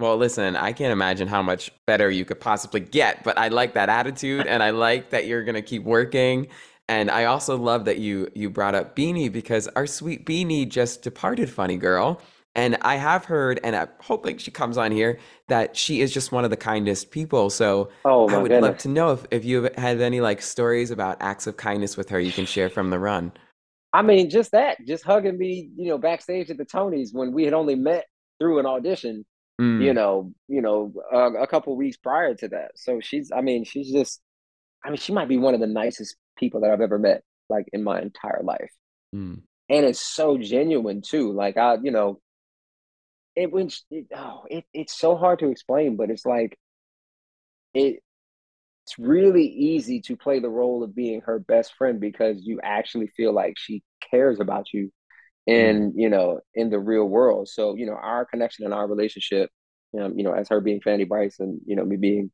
Well, listen, I can't imagine how much better you could possibly get, but I like that attitude and I like that you're going to keep working. And I also love that you you brought up Beanie because our sweet Beanie just departed Funny Girl. And I have heard, and I'm hoping she comes on here, that she is just one of the kindest people. So Oh I would love to know if, if you had any like stories about acts of kindness with her you can share from the run. I mean, just that, just hugging me, you know, backstage at the Tonys when we had only met through an audition, Mm, you know, you know, uh, a couple weeks prior to that. So she's, I mean, she's just, I mean, she might be one of the nicest people that I've ever met, like in my entire life. mm, and it's so genuine too. Like I, you know, it when sh- it, oh, it it's so hard to explain, but it's like it. It's really easy to play the role of being her best friend because you actually feel like she cares about you, in you know, in the real world. So you know, our connection and our relationship, um, you know, as her being Fanny Brice and you know me being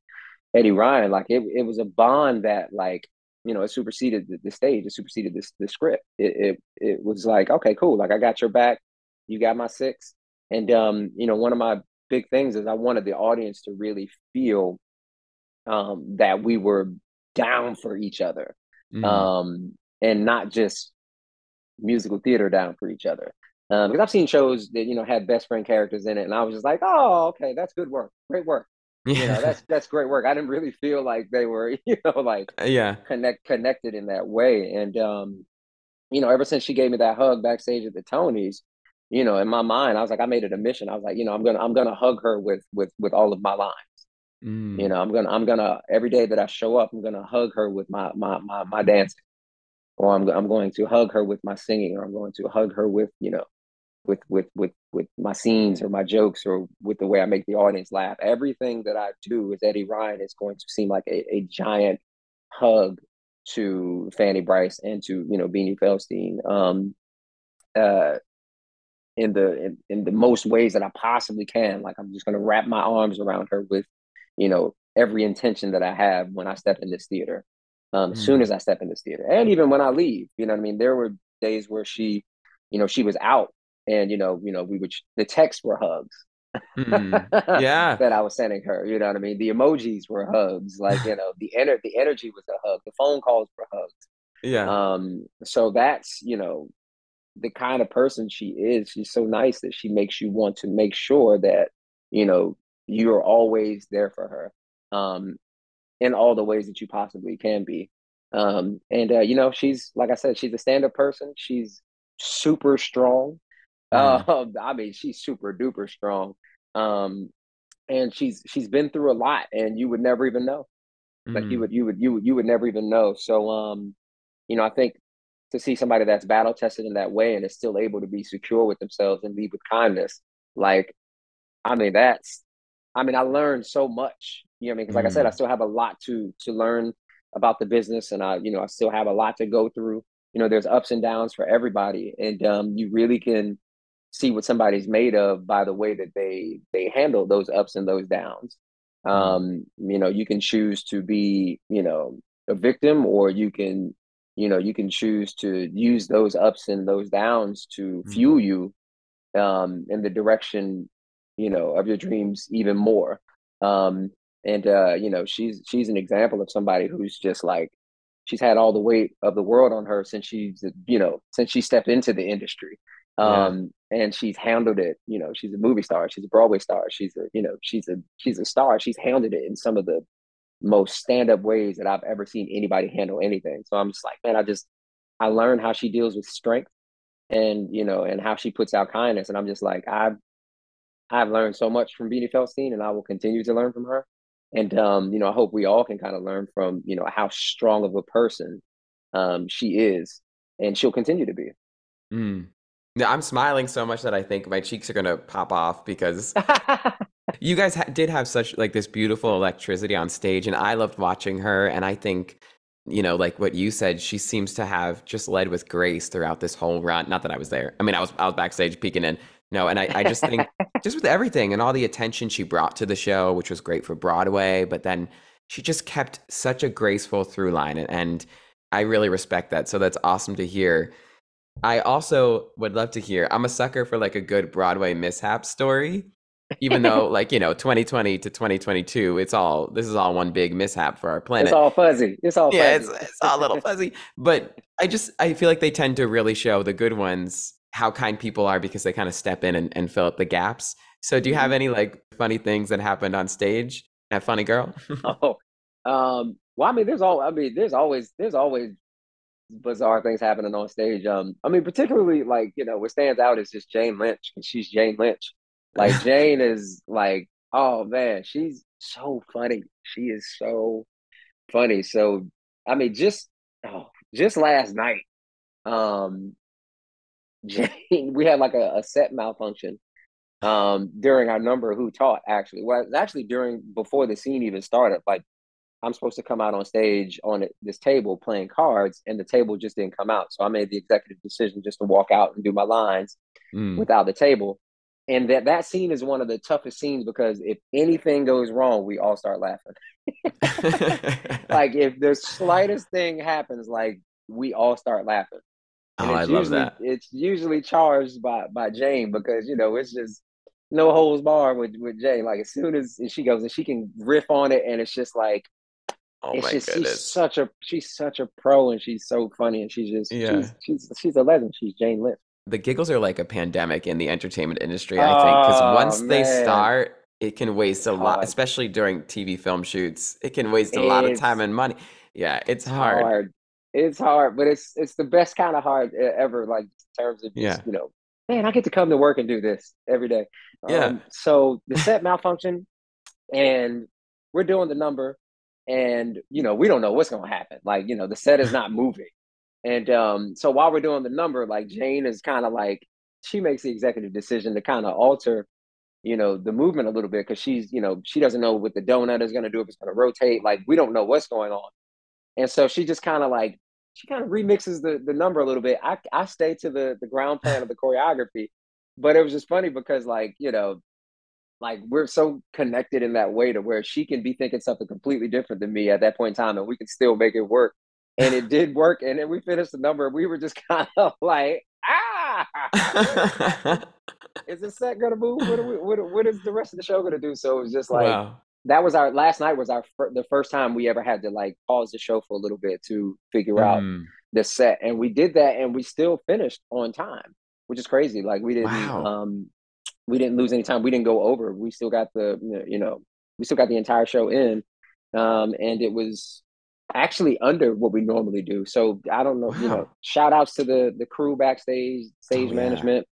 Eddie Ryan, like it, it was a bond that like you know it superseded the, the stage, it superseded this the script. It, it it was like okay, cool, like I got your back, you got my six, and um, you know one of my big things is I wanted the audience to really feel um that we were down for each other, mm. um, and not just musical theater down for each other. Um, because I've seen shows that you know had best friend characters in it, and I was just like, oh, okay, that's good work, great work. You know Yeah. that's that's great work. I didn't really feel like they were you know like yeah. connect connected in that way. And um you know ever since she gave me that hug backstage at the tonys you know in my mind i was like i made it a mission. I was like you know i'm gonna i'm gonna hug her with with with all of my lines. Mm, you know i'm gonna i'm gonna every day that i show up i'm gonna hug her with my my my, my dancing or I'm, I'm going to hug her with my singing or i'm going to hug her with you know with with with with my scenes or my jokes or with the way I make the audience laugh. Everything that I do as Eddie Ryan is going to seem like a, a giant hug to Fanny Brice and to you know Beanie Feldstein um, uh, in the in, in the most ways that I possibly can. Like I'm just going to wrap my arms around her with you know every intention that I have when I step in this theater. Um, as soon Mm. as I step in this theater, and even when I leave, you know what I mean. There were days where she, you know, she was out and you know, you know, we would the texts were hugs mm. Yeah. that I was sending her. You know what I mean? The emojis were hugs, like you know, the ener- the energy was a hug. The phone calls were hugs. Yeah. Um, so that's you know, the kind of person she is. She's so nice that she makes you want to make sure that you know you're always there for her, um, in all the ways that you possibly can be. Um, and uh, you know, she's like I said, she's a stand-up person. She's super strong. Mm. Um, I mean, she's super duper strong. Um, and she's she's been through a lot, and you would never even know. Like you Mm. would you would you would you would never even know. So um, you know, I think to see somebody that's battle tested in that way and is still able to be secure with themselves and lead with kindness, like I mean, that's I mean, I learned so much. You know what I mean? Because like I said, I Mm. still have a lot to to learn about the business, and I, you know, I still have a lot to go through. You know, there's ups and downs for everybody, and um, you really can see what somebody's made of by the way that they they handle those ups and those downs. Mm. Um, you know, you can choose to be, you know, a victim, or you can, you know, you can choose to use those ups and those downs to Mm. fuel you um, in the direction, you know, of your dreams even more. Um, and uh, you know, she's she's an example of somebody who's just like she's had all the weight of the world on her since she's you know since she stepped into the industry. Yeah. Um, and she's handled it. You know, she's a movie star. She's a Broadway star. She's a you know she's a she's a star. She's handled it in some of the most stand up ways that I've ever seen anybody handle anything. So I'm just like, man, I just I learned how she deals with strength and you know and how she puts out kindness and i'm just like i've i've learned so much from beanie feldstein and i will continue to learn from her and um you know i hope we all can kind of learn from you know how strong of a person um she is and she'll continue to be Mm. No, I'm smiling so much that I think my cheeks are gonna pop off because you guys ha- did have such like this beautiful electricity on stage, and I loved watching her. And I think, you know, like what you said, she seems to have just led with grace throughout this whole run. Not that I was there. I mean, I was I was backstage peeking in. No, and I, I just think just with everything and all the attention she brought to the show, which was great for Broadway, but then she just kept such a graceful through line, and, and I really respect that. So that's awesome to hear. I also would love to hear. I'm a sucker for like a good Broadway mishap story. Even though, like you know, 2020 to 2022, it's all this is all one big mishap for our planet. It's all fuzzy. It's all yeah, fuzzy. it's it's all a little fuzzy. But I just I feel like they tend to really show the good ones how kind people are because they kind of step in and, and fill up the gaps. So do you Mm-hmm. have any like funny things that happened on stage at Funny Girl? oh, um, well, I mean, there's all. I mean, there's always there's always bizarre things happening on stage. Um, I mean, particularly like you know, what stands out is just Jane Lynch, and she's Jane Lynch. Like Jane is like, oh man, she's so funny. She is so funny. So I mean, just oh, just last night, um, Jane, we had like a, a set malfunction um during our number who taught actually. Well actually during before the scene even started like i'm supposed to come out on stage on this table playing cards and the table just didn't come out. So i made the executive decision just to walk out and do my lines Mm. without the table. And that that scene is one of the toughest scenes because if anything goes wrong we all start laughing. Like if the slightest thing happens like we all start laughing and oh, I love usually that. it's usually charged by by Jane because you know it's just no holds bar with with Jane. Like as soon as she goes and she can riff on it, and it's just like Oh it's my just she's such a she's such a pro, and she's so funny, and she's just Yeah. she's she's she's a legend. She's Jane Lynch. the giggles are like a pandemic in the entertainment industry, I think, because Oh, once they start, it can waste a lot, especially during TV film shoots. It can waste a lot of time and money. Yeah, it's hard. It's hard, but it's it's the best kind of hard ever. Like in terms of just, you know, man, I get to come to work and do this every day. Yeah. Um, so the set malfunction, and we're doing the number, and you know we don't know what's gonna happen. Like you know the set is not moving, and um, so while we're doing the number, like Jane is kind of like she makes the executive decision to kind of alter, you know, the movement a little bit because she's you know she doesn't know what the donut is gonna do if it's gonna rotate. Like we don't know what's going on, and so she just kind of like she kind of remixes the the number a little bit. I I stay to the the ground plan of the choreography, but it was just funny because like you know like we're so connected in that way to where she can be thinking something completely different than me at that point in time and we can still make it work and it did work and then we finished the number and we were just kind of like ah is this set gonna move what, are we, what, what is the rest of the show gonna do so it was just like wow. That was our last night was our fir- the first time we ever had to like pause the show for a little bit to figure out Mm. the set and we did that and we still finished on time which is crazy like we didn't Wow. um we didn't lose any time we didn't go over we still got the you know we still got the entire show in um and it was actually under what we normally do so i don't know you know shout outs to the the crew backstage stage Oh, yeah. management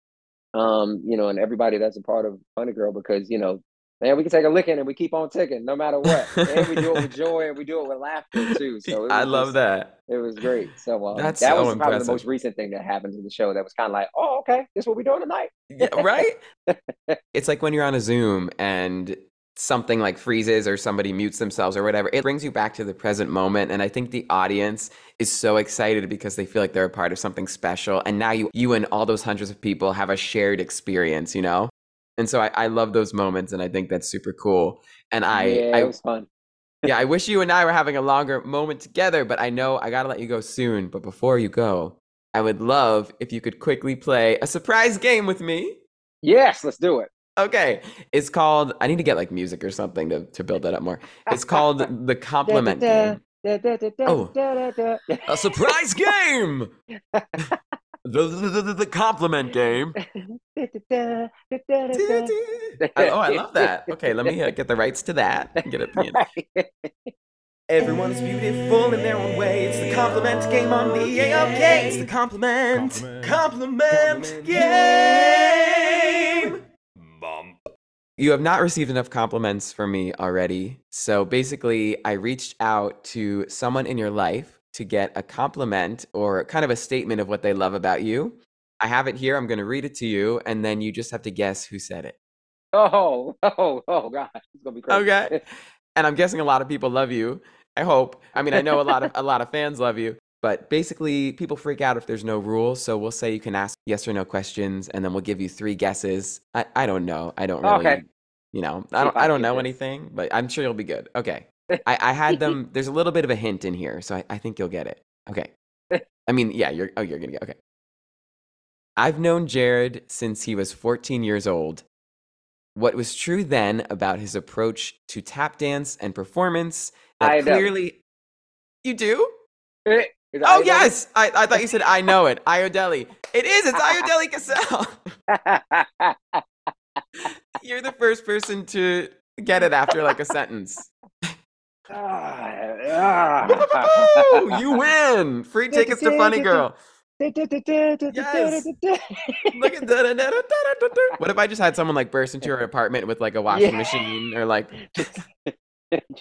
um you know and everybody that's a part of funny girl because you know man we can take a licking and we keep on ticking no matter what and we do it with joy and we do it with laughter too so I love just- that. it was great. So uh, That's that so was probably impressive. the most recent thing that happened in the show. That was kind of like, oh, okay, this is what we're doing tonight. Yeah, right? it's like when you're on a Zoom and something like freezes or somebody mutes themselves or whatever. It brings you back to the present moment. And I think the audience is so excited because they feel like they're a part of something special. And now you you and all those hundreds of people have a shared experience, you know? And so I, I love those moments and I think that's super cool. And I, yeah, I it was fun. yeah, I wish you and I were having a longer moment together, but I know I gotta let you go soon. But before you go, I would love if you could quickly play a surprise game with me. Yes, let's do it. Okay. It's called I need to get like music or something to, to build that up more. It's called the compliment game. Oh. A surprise game! The, the, the, the compliment game. Oh, I love that. Okay, let me uh, get the rights to that. Get it. Everyone is beautiful in their own way. It's the compliment game on the AOK. It's the compliment, compliment, game. Bump. You have not received enough compliments from me already. So basically, I reached out to someone in your life to get a compliment or kind of a statement of what they love about you. I have it here. I'm going to read it to you, and then you just have to guess who said it. Oh, oh, oh, God, it's gonna be crazy. Okay. And I'm guessing a lot of people love you. I hope. I mean, I know a lot of a lot of fans love you, but basically, people freak out if there's no rules. So we'll say you can ask yes or no questions, and then we'll give you three guesses. I, I don't know. I don't really. Okay. You know, I don't. I don't know anything, but I'm sure you'll be good. Okay. I, I had them. There's a little bit of a hint in here, so I, I think you'll get it. Okay. I mean, yeah. You're. Oh, you're gonna get. Okay. I've known Jared since he was 14 years old. What was true then about his approach to tap dance and performance that I know. clearly you do? Oh yes, I, I thought you said I know it. Ayodele. It is. It's Ayodele Casel. You're the first person to get it after like a sentence. Ah, Woo! you win. Free tickets to Funny Girl. Look at that. What if I just had someone like burst into your apartment with like a washing Yeah. machine or like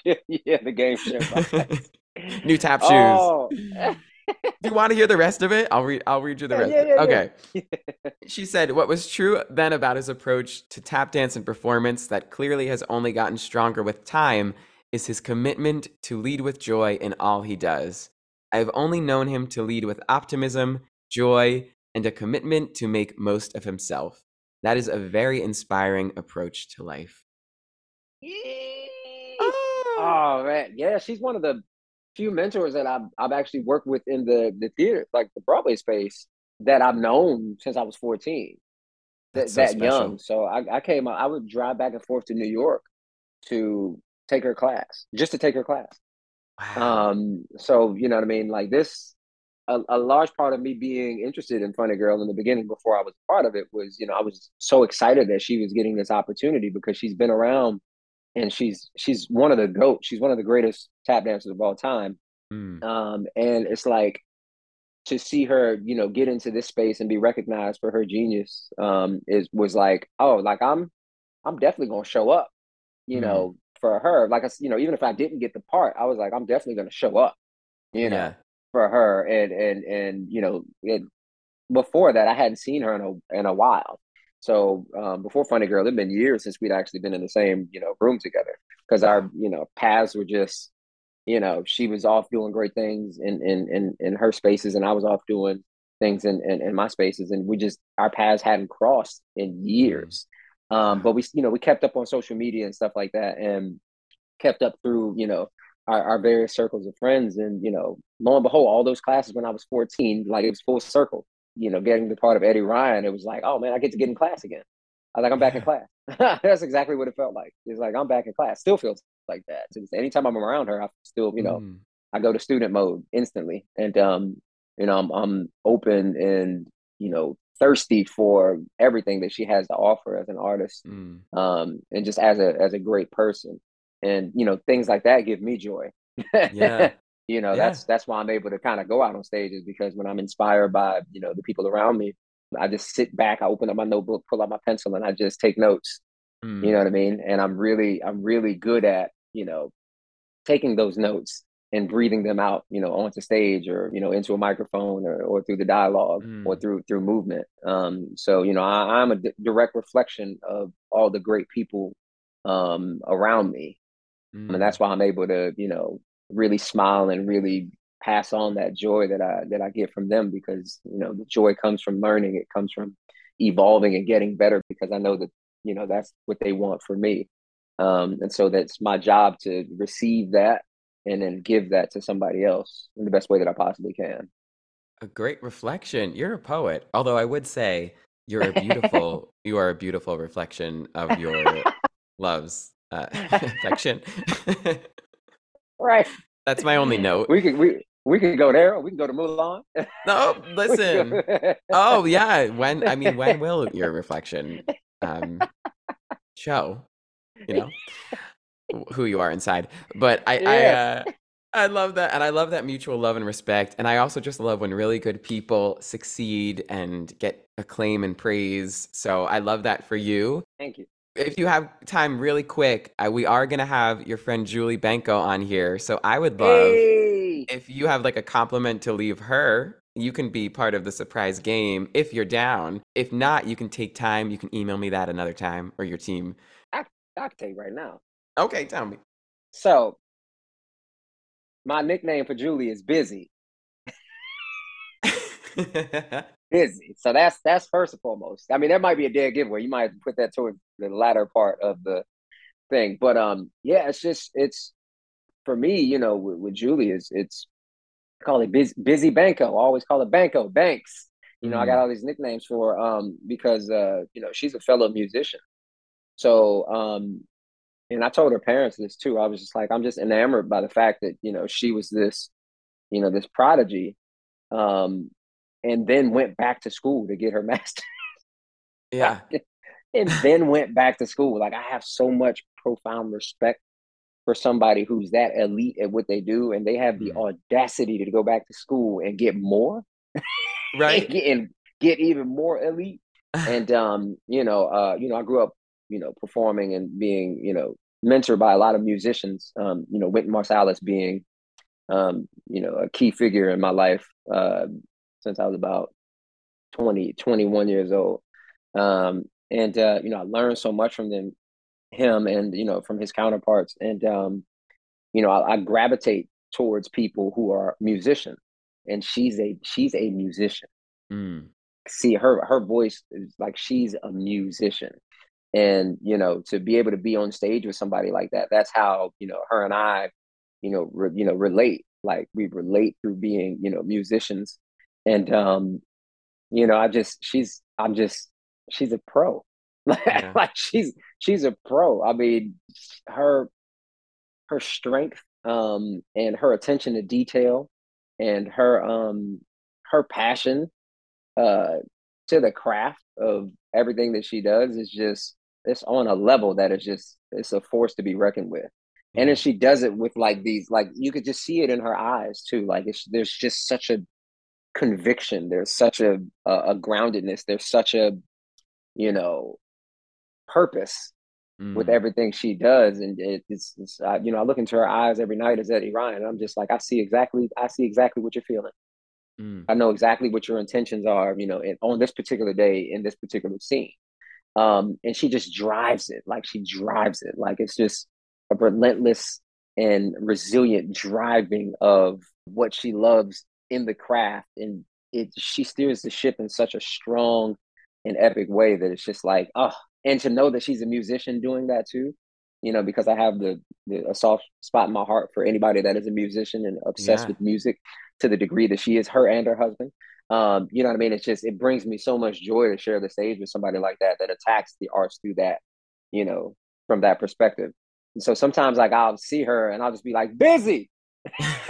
yeah, the game show. new tap shoes? Oh. Do you want to hear the rest of it? I'll read. I'll read you the rest. yeah, yeah, okay. yeah. She said, What was true then about his approach to tap dance and performance that clearly has only gotten stronger with time is his commitment to lead with joy in all he does. I have only known him to lead with optimism, joy, and a commitment to make most of himself. That is a very inspiring approach to life. Oh man, yeah, she's one of the few mentors that I've I've actually worked with in the the theater, like the Broadway space, that I've known since I was fourteen. That That's so that special. young. So I, I came I would drive back and forth to New York to take her class, just to take her class. Wow. Um, so you know what I mean? Like this, a, a large part of me being interested in Funny Girl in the beginning before I was part of it was, you know, I was so excited that she was getting this opportunity because she's been around and she's she's one of the goats. She's one of the greatest tap dancers of all time. Mm. Um, and it's like to see her, you know, get into this space and be recognized for her genius, um, is was like, oh, like I'm I'm definitely gonna show up, you Mhm. know, for her. Like I, you know, even if I didn't get the part, I was like, I'm definitely gonna show up, you know, Yeah. for her. And and and you know, it, before that, I hadn't seen her in a in a while. So um, before Funny Girl, it'd been years since we'd actually been in the same you know room together because our you know paths were just you know she was off doing great things in in in, in her spaces and I was off doing things in, in in my spaces and we just our paths hadn't crossed in years. Um, but we you know we kept up on social media and stuff like that and kept up through you know our, our various circles of friends and you know lo and behold all those classes when I was 14 like it was full circle you know getting the part of Eddie Ryan it was like oh man I get to get in class again. I was like I'm back in class. That's exactly what it felt like. It's like I'm back in class. Still feels like that. So anytime I'm around her I still you know Mm. I go to student mode instantly and um you know I'm I'm open and you know thirsty for everything that she has to offer as an artist Mm. um, and just as a as a great person. And you know, things like that give me joy. Yeah. you know, Yeah. that's that's why I'm able to kind of go out on stages because when I'm inspired by you know the people around me, I just sit back, I open up my notebook, pull out my pencil, and I just take notes. Mm. You know what I mean? And I'm really I'm really good at you know taking those notes and breathing them out, you know, onto stage or you know into a microphone or, or through the dialogue or Mm. through through movement. Um, so you know, I, I'm a d- direct reflection of all the great people um, around me, Mm. and that's why I'm able to you know really smile and really pass on that joy that I that I get from them because you know the joy comes from learning, it comes from evolving and getting better because I know that you know that's what they want for me. Um, and so that's my job to receive that and then give that to somebody else in the best way that I possibly can. A great reflection. You're a poet. Although I would say you're a beautiful you are a beautiful reflection of your love's uh, affection. Right. That's my only note. We could we we could go there. Or we can go to Mulan. No, listen. Oh yeah, when I mean when will your reflection um show, you know, who you are inside. But I I uh I love that and I love that mutual love and respect and I also just love when really good people succeed and get acclaim and praise. So I love that for you. Thank you. If you have time really quick, uh, we are going to have your friend Julie Benko on here. So I would love Hey. if you have like a compliment to leave her you can be part of the surprise game if you're down. If not, you can take time. You can email me that another time or your team. I, I can tell you right now. Okay, tell me. So, my nickname for Julie is Busy. Busy. So that's that's first and foremost. I mean, that might be a dead giveaway. You might put that towards the latter part of the thing. But um, yeah, it's just it's for me. You know, with, with Julie, is it's call it busy, busy Benko. I always call it Benko Banks. You know, mm. I got mm. all these nicknames for um because uh you know she's a fellow musician. So um, and I told her parents this too. I was just like, I'm just enamored by the fact that you know she was this, you know, this prodigy, um, and then went back to school to get her master's. Yeah. and then went back to school. Like I have so much profound respect for somebody who's that elite at what they do and they have the mm. audacity to go back to school and get more right and, get, and get even more elite and um you know uh you know i grew up you know performing and being you know mentored by a lot of musicians um you know wynton marsalis being um you know a key figure in my life uh since i was about 20 21 years old. Um and uh you know i learned so much from them him and you know from his counterparts. And um you know I, I, gravitate towards people who are musicians and she's a she's a musician. Mm. see her her voice is like she's a musician and you know to be able to be on stage with somebody like that that's how you know her and i you know re, you know relate like we relate through being you know musicians and um you know i just she's i'm just she's a pro yeah. like she's she's a pro. I mean, her her strength um and her attention to detail and her um her passion uh to the craft of everything that she does is just it's on a level that is just it's a force to be reckoned with. And then she does it with like these like you could just see it in her eyes too. Like it's there's just such a conviction. There's such a a, a groundedness. There's such a you know purpose mm. with everything she does. And it, it's, it's uh, you know, I look into her eyes every night as Eddie Ryan, and I'm just like, I see exactly, I see exactly what you're feeling. Mm. I know exactly what your intentions are, you know, in, on this particular day in this particular scene. Um, and she just drives it, like she drives it, like it's just a relentless and resilient driving of what she loves in the craft, and it she steers the ship in such a strong and epic way that it's just like, oh, and to know that she's a musician doing that too you know because i have the, the, a soft spot in my heart for anybody that is a musician and obsessed yeah. with music to the degree that she is her and her husband. Um you know what i mean? It's just it brings me so much joy to share the stage with somebody like that that attacks the arts through that you know from that perspective. And so sometimes like i'll see her and i'll just be like busy!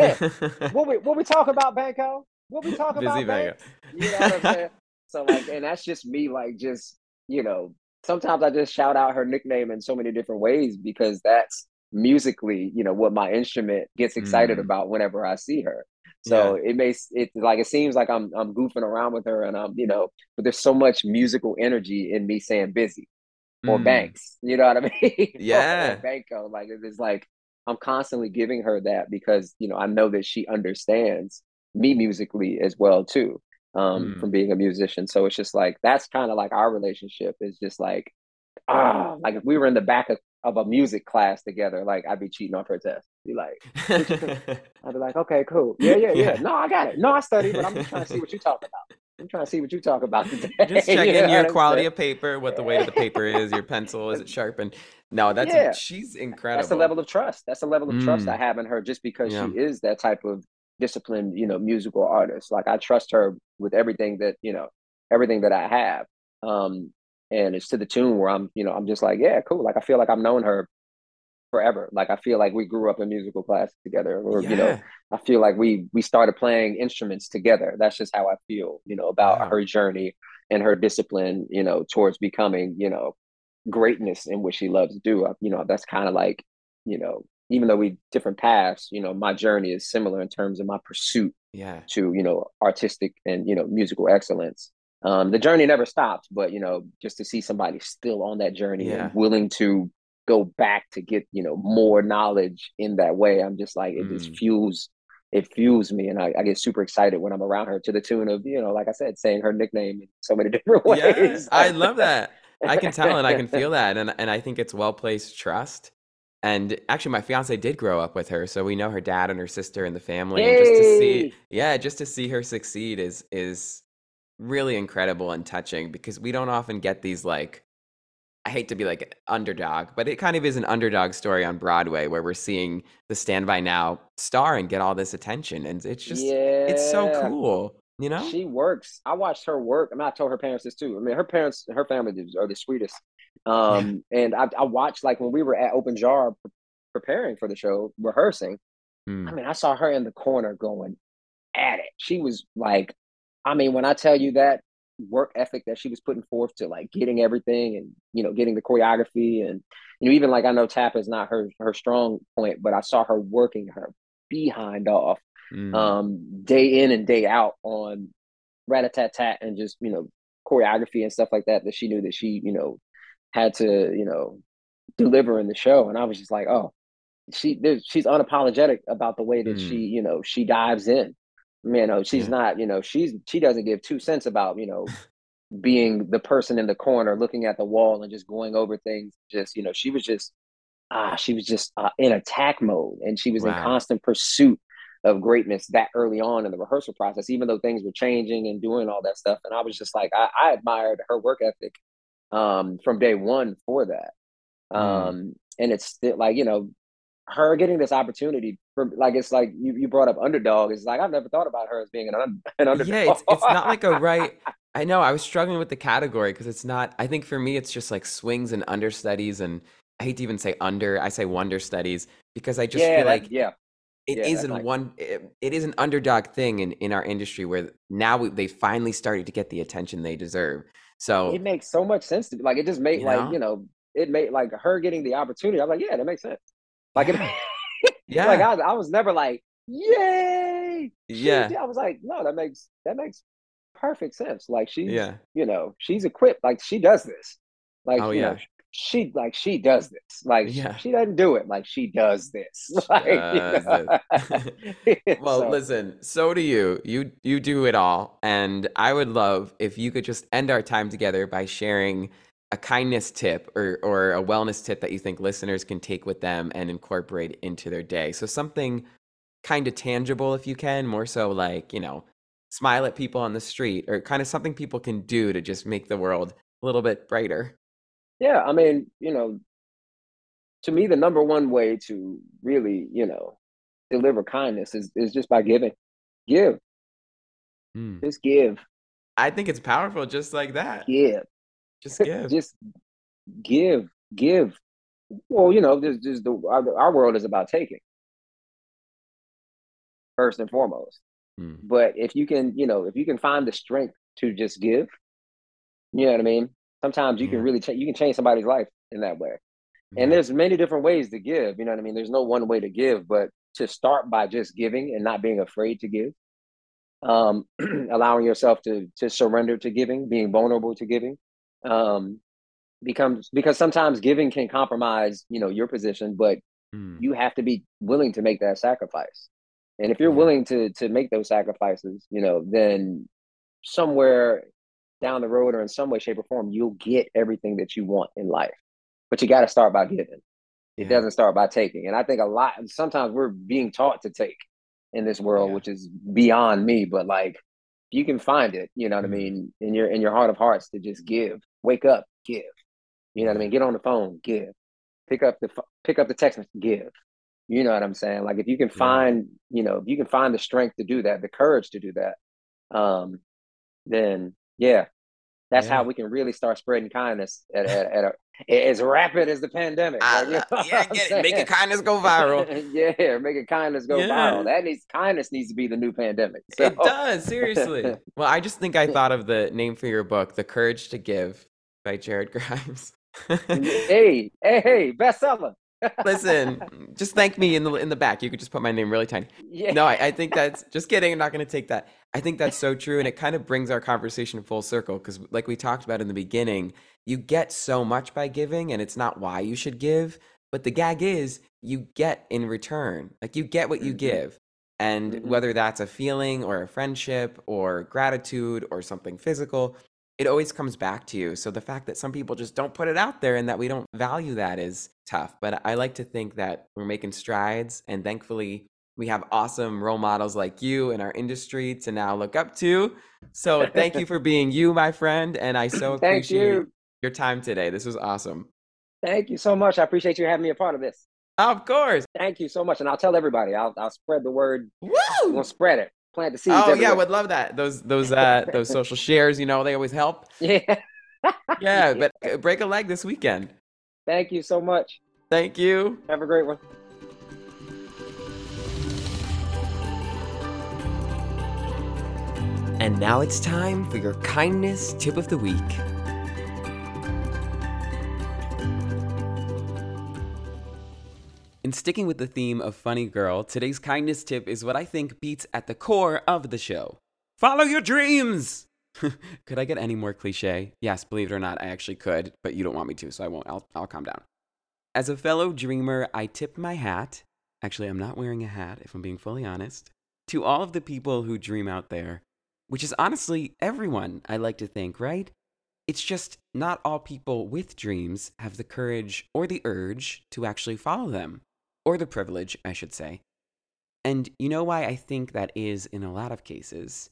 What we what we talk about benko? What we talk busy about Benko? you know what i'm saying? So like and that's just me like just you know sometimes I just shout out her nickname in so many different ways because that's musically, you know, what my instrument gets excited mm. about whenever I see her. So yeah. it makes it like it seems like I'm I'm goofing around with her and I'm, you know, but there's so much musical energy in me saying busy or mm. Banks. You know what I mean? Yeah. Benko. Like it's like I'm constantly giving her that because, you know, I know that she understands me musically as well too um, mm. from being a musician. So it's just like that's kind of like our relationship is just like ah, like if we were in the back of, of a music class together, like I'd be cheating off her test. Be like, I'd be like, okay, cool, yeah, yeah, yeah. No, I got it. No, I studied, but I'm just trying to see what you're talking about. I'm trying to see what you talk about today. Just checking you know your quality of paper, what the weight of the paper is, your pencil, is it sharpened? No, that's yeah. she's incredible. That's a level of trust. That's a level of mm. trust I have in her just because yeah. she is that type of disciplined, you know, musical artist. Like I trust her with everything that, you know, everything that I have. Um, and it's to the tune where I'm, you know, I'm just like, yeah, cool. Like I feel like I've known her forever. Like I feel like we grew up in musical class together, or yeah. you know, I feel like we we started playing instruments together. That's just how I feel, you know, about wow. her journey and her discipline, you know, towards becoming, you know, greatness in what she loves to do. You know, that's kind of like, you know, even though we different paths, you know, my journey is similar in terms of my pursuit yeah. to, you know, artistic and, you know, musical excellence. Um, the journey never stops, but you know, just to see somebody still on that journey yeah. and willing to go back to get, you know, more knowledge in that way, I'm just like, it mm. just fuels it fuels me and I, I, get super excited when I'm around her to the tune of, you know, like I said, saying her nickname in so many different ways. Yeah, I love that. I can tell and I can feel that. And and I think it's well placed trust. And actually my fiance did grow up with her, so we know her dad and her sister and the family. Hey! And just to see yeah, just to see her succeed is is really incredible and touching because we don't often get these like I hate to be like underdog, but it kind of is an underdog story on Broadway where we're seeing the Stand By Now star and get all this attention. And it's just, yeah. it's so cool. You know, she works. I watched her work. I mean, I told her parents this too. I mean, her parents, her family are the sweetest. Um, yeah. and I, I watched like when we were at Open Jar preparing for the show, rehearsing. Mm. I mean, I saw her in the corner going at it. She was like, I mean, when I tell you that work ethic that she was putting forth to like getting everything and you know getting the choreography and you know even like I know tap is not her her strong point, but I saw her working her behind off mm. um day in and day out on rat a tat tat and just you know choreography and stuff like that that she knew that she you know had to you know deliver in the show and I was just like oh she she's unapologetic about the way that mm. she you know she dives in you know she's yeah. not you know she's she doesn't give two cents about you know being the person in the corner looking at the wall and just going over things just you know she was just ah she was just uh, in attack mode and she was wow. in constant pursuit of greatness that early on in the rehearsal process even though things were changing and doing all that stuff and i was just like i, I admired her work ethic um, from day one for that mm. um, and it's still like you know her getting this opportunity for like it's like you, you brought up underdog. It's like I've never thought about her as being an, un, an underdog. Yeah, it's, it's not like a right. I know I was struggling with the category because it's not. I think for me, it's just like swings and understudies, and I hate to even say under. I say wonder studies because I just yeah, feel like yeah. It yeah, isn't like, one. It, it is an underdog thing in, in our industry where now we, they finally started to get the attention they deserve. So it makes so much sense to me. Like it just made like know? you know it made like her getting the opportunity. I'm like, yeah, that makes sense. Like, it, yeah, like I, I was never like, yay, yeah. I was like, no, that makes that makes perfect sense. Like she, yeah. you know, she's equipped. Like she does this. Like, oh, yeah. Know, she like she does this. Like yeah. she, doesn't do it. Like she does this. Like, you know? well, so. listen. So do you. You you do it all, and I would love if you could just end our time together by sharing a kindness tip or, or a wellness tip that you think listeners can take with them and incorporate into their day. So something kind of tangible if you can, more so like, you know, smile at people on the street or kind of something people can do to just make the world a little bit brighter. Yeah, I mean, you know, to me the number one way to really, you know, deliver kindness is is just by giving. Give. Mm. Just give. I think it's powerful just like that. Give. Just give. just give, give. Well, you know, this is the our, our, world is about taking first and foremost. Hmm. But if you can, you know, if you can find the strength to just give, you know what I mean. Sometimes you yeah. can really change. You can change somebody's life in that way. And there's many different ways to give. You know what I mean. There's no one way to give, but to start by just giving and not being afraid to give, um, allowing yourself to to surrender to giving, being vulnerable to giving, um, becomes because sometimes giving can compromise, you know, your position, but mm. you have to be willing to make that sacrifice. And if you're yeah. willing to to make those sacrifices, you know, then somewhere down the road or in some way, shape, or form, you'll get everything that you want in life. But you got to start by giving. It yeah. doesn't start by taking. And I think a lot sometimes we're being taught to take in this world, yeah. which is beyond me. But like you can find it, you know what. I mean, in your in your heart of hearts to just give Wake up, give. You know what I mean? Get on the phone, give. Pick up the pick up the text, give. You know what I'm saying? Like if you can find, yeah. you know, if you can find the strength to do that, the courage to do that, um, then yeah, that's yeah. how we can really start spreading kindness at, at, at a, as rapid as the pandemic. Like, you know yeah, get it. Making kindness go viral. yeah, making kindness go yeah. viral. That needs kindness needs to be the new pandemic. So. It does seriously. well, I just think I thought of the name for your book, "The Courage to Give." by Jared Grimes. hey, hey, hey, bestseller. Listen, just thank me in the in the back. You could just put my name really tiny. Yeah. No, I, I think that's just kidding. I'm not going to take that. I think that's so true, and it kind of brings our conversation full circle because, like we talked about in the beginning, you get so much by giving, and it's not why you should give, but the gag is you get in return. Like you get what you mm-hmm. give, And Mhm. whether that's a feeling or a friendship or gratitude or something physical, it always comes back to you. So the fact that some people just don't put it out there and that we don't value that is tough. But I like to think that we're making strides and thankfully we have awesome role models like you in our industry to now look up to. So thank you for being you, my friend, and I so Thank appreciate you. your time today. This was awesome. Thank you so much. I appreciate you having me a part of this. Of course. Thank you so much. And I'll tell everybody. I'll I'll spread the word. Woo! We'll spread it. Plant the seeds. Oh yeah, everywhere. would love that. Those those uh those social shares, you know, they always help. Yeah. Yeah, but uh, break a leg this weekend. Thank you so much. Thank you. Have a great one. And now it's time for your kindness tip of the week. In sticking with the theme of Funny Girl, today's kindness tip is what I think beats at the core of the show follow your dreams! could I get any more cliche? Yes, believe it or not, I actually could, but you don't want me to, so I won't. I'll, I'll calm down. As a fellow dreamer, I tip my hat. Actually, I'm not wearing a hat, if I'm being fully honest. To all of the people who dream out there, which is honestly everyone, I like to think, right? It's just not all people with dreams have the courage or the urge to actually follow them, or the privilege, I should say. And you know why I think that is in a lot of cases?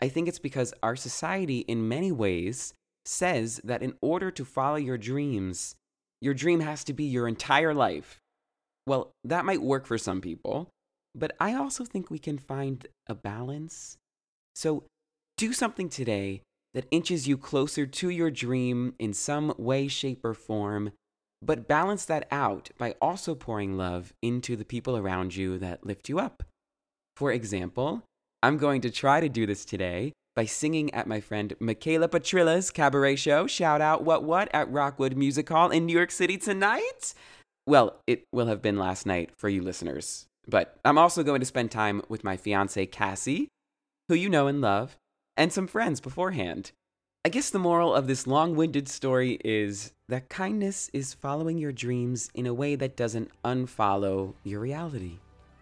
I think it's because our society, in many ways, says that in order to follow your dreams, your dream has to be your entire life. Well, that might work for some people, but I also think we can find a balance. So do something today that inches you closer to your dream in some way, shape, or form, but balance that out by also pouring love into the people around you that lift you up. For example, I'm going to try to do this today by singing at my friend Michaela Patrilla's cabaret show. Shout out What What at Rockwood Music Hall in New York City tonight. Well, it will have been last night for you listeners. But I'm also going to spend time with my fiance Cassie, who you know and love, and some friends beforehand. I guess the moral of this long winded story is that kindness is following your dreams in a way that doesn't unfollow your reality.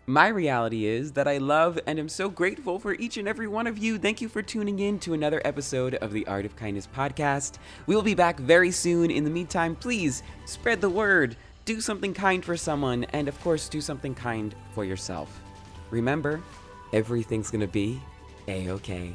My reality is that I love and am so grateful for each and every one of you. Thank you for tuning in to another episode of the Art of Kindness podcast. We will be back very soon. In the meantime, please spread the word, do something kind for someone, and of course, do something kind for yourself. Remember, everything's gonna be a okay.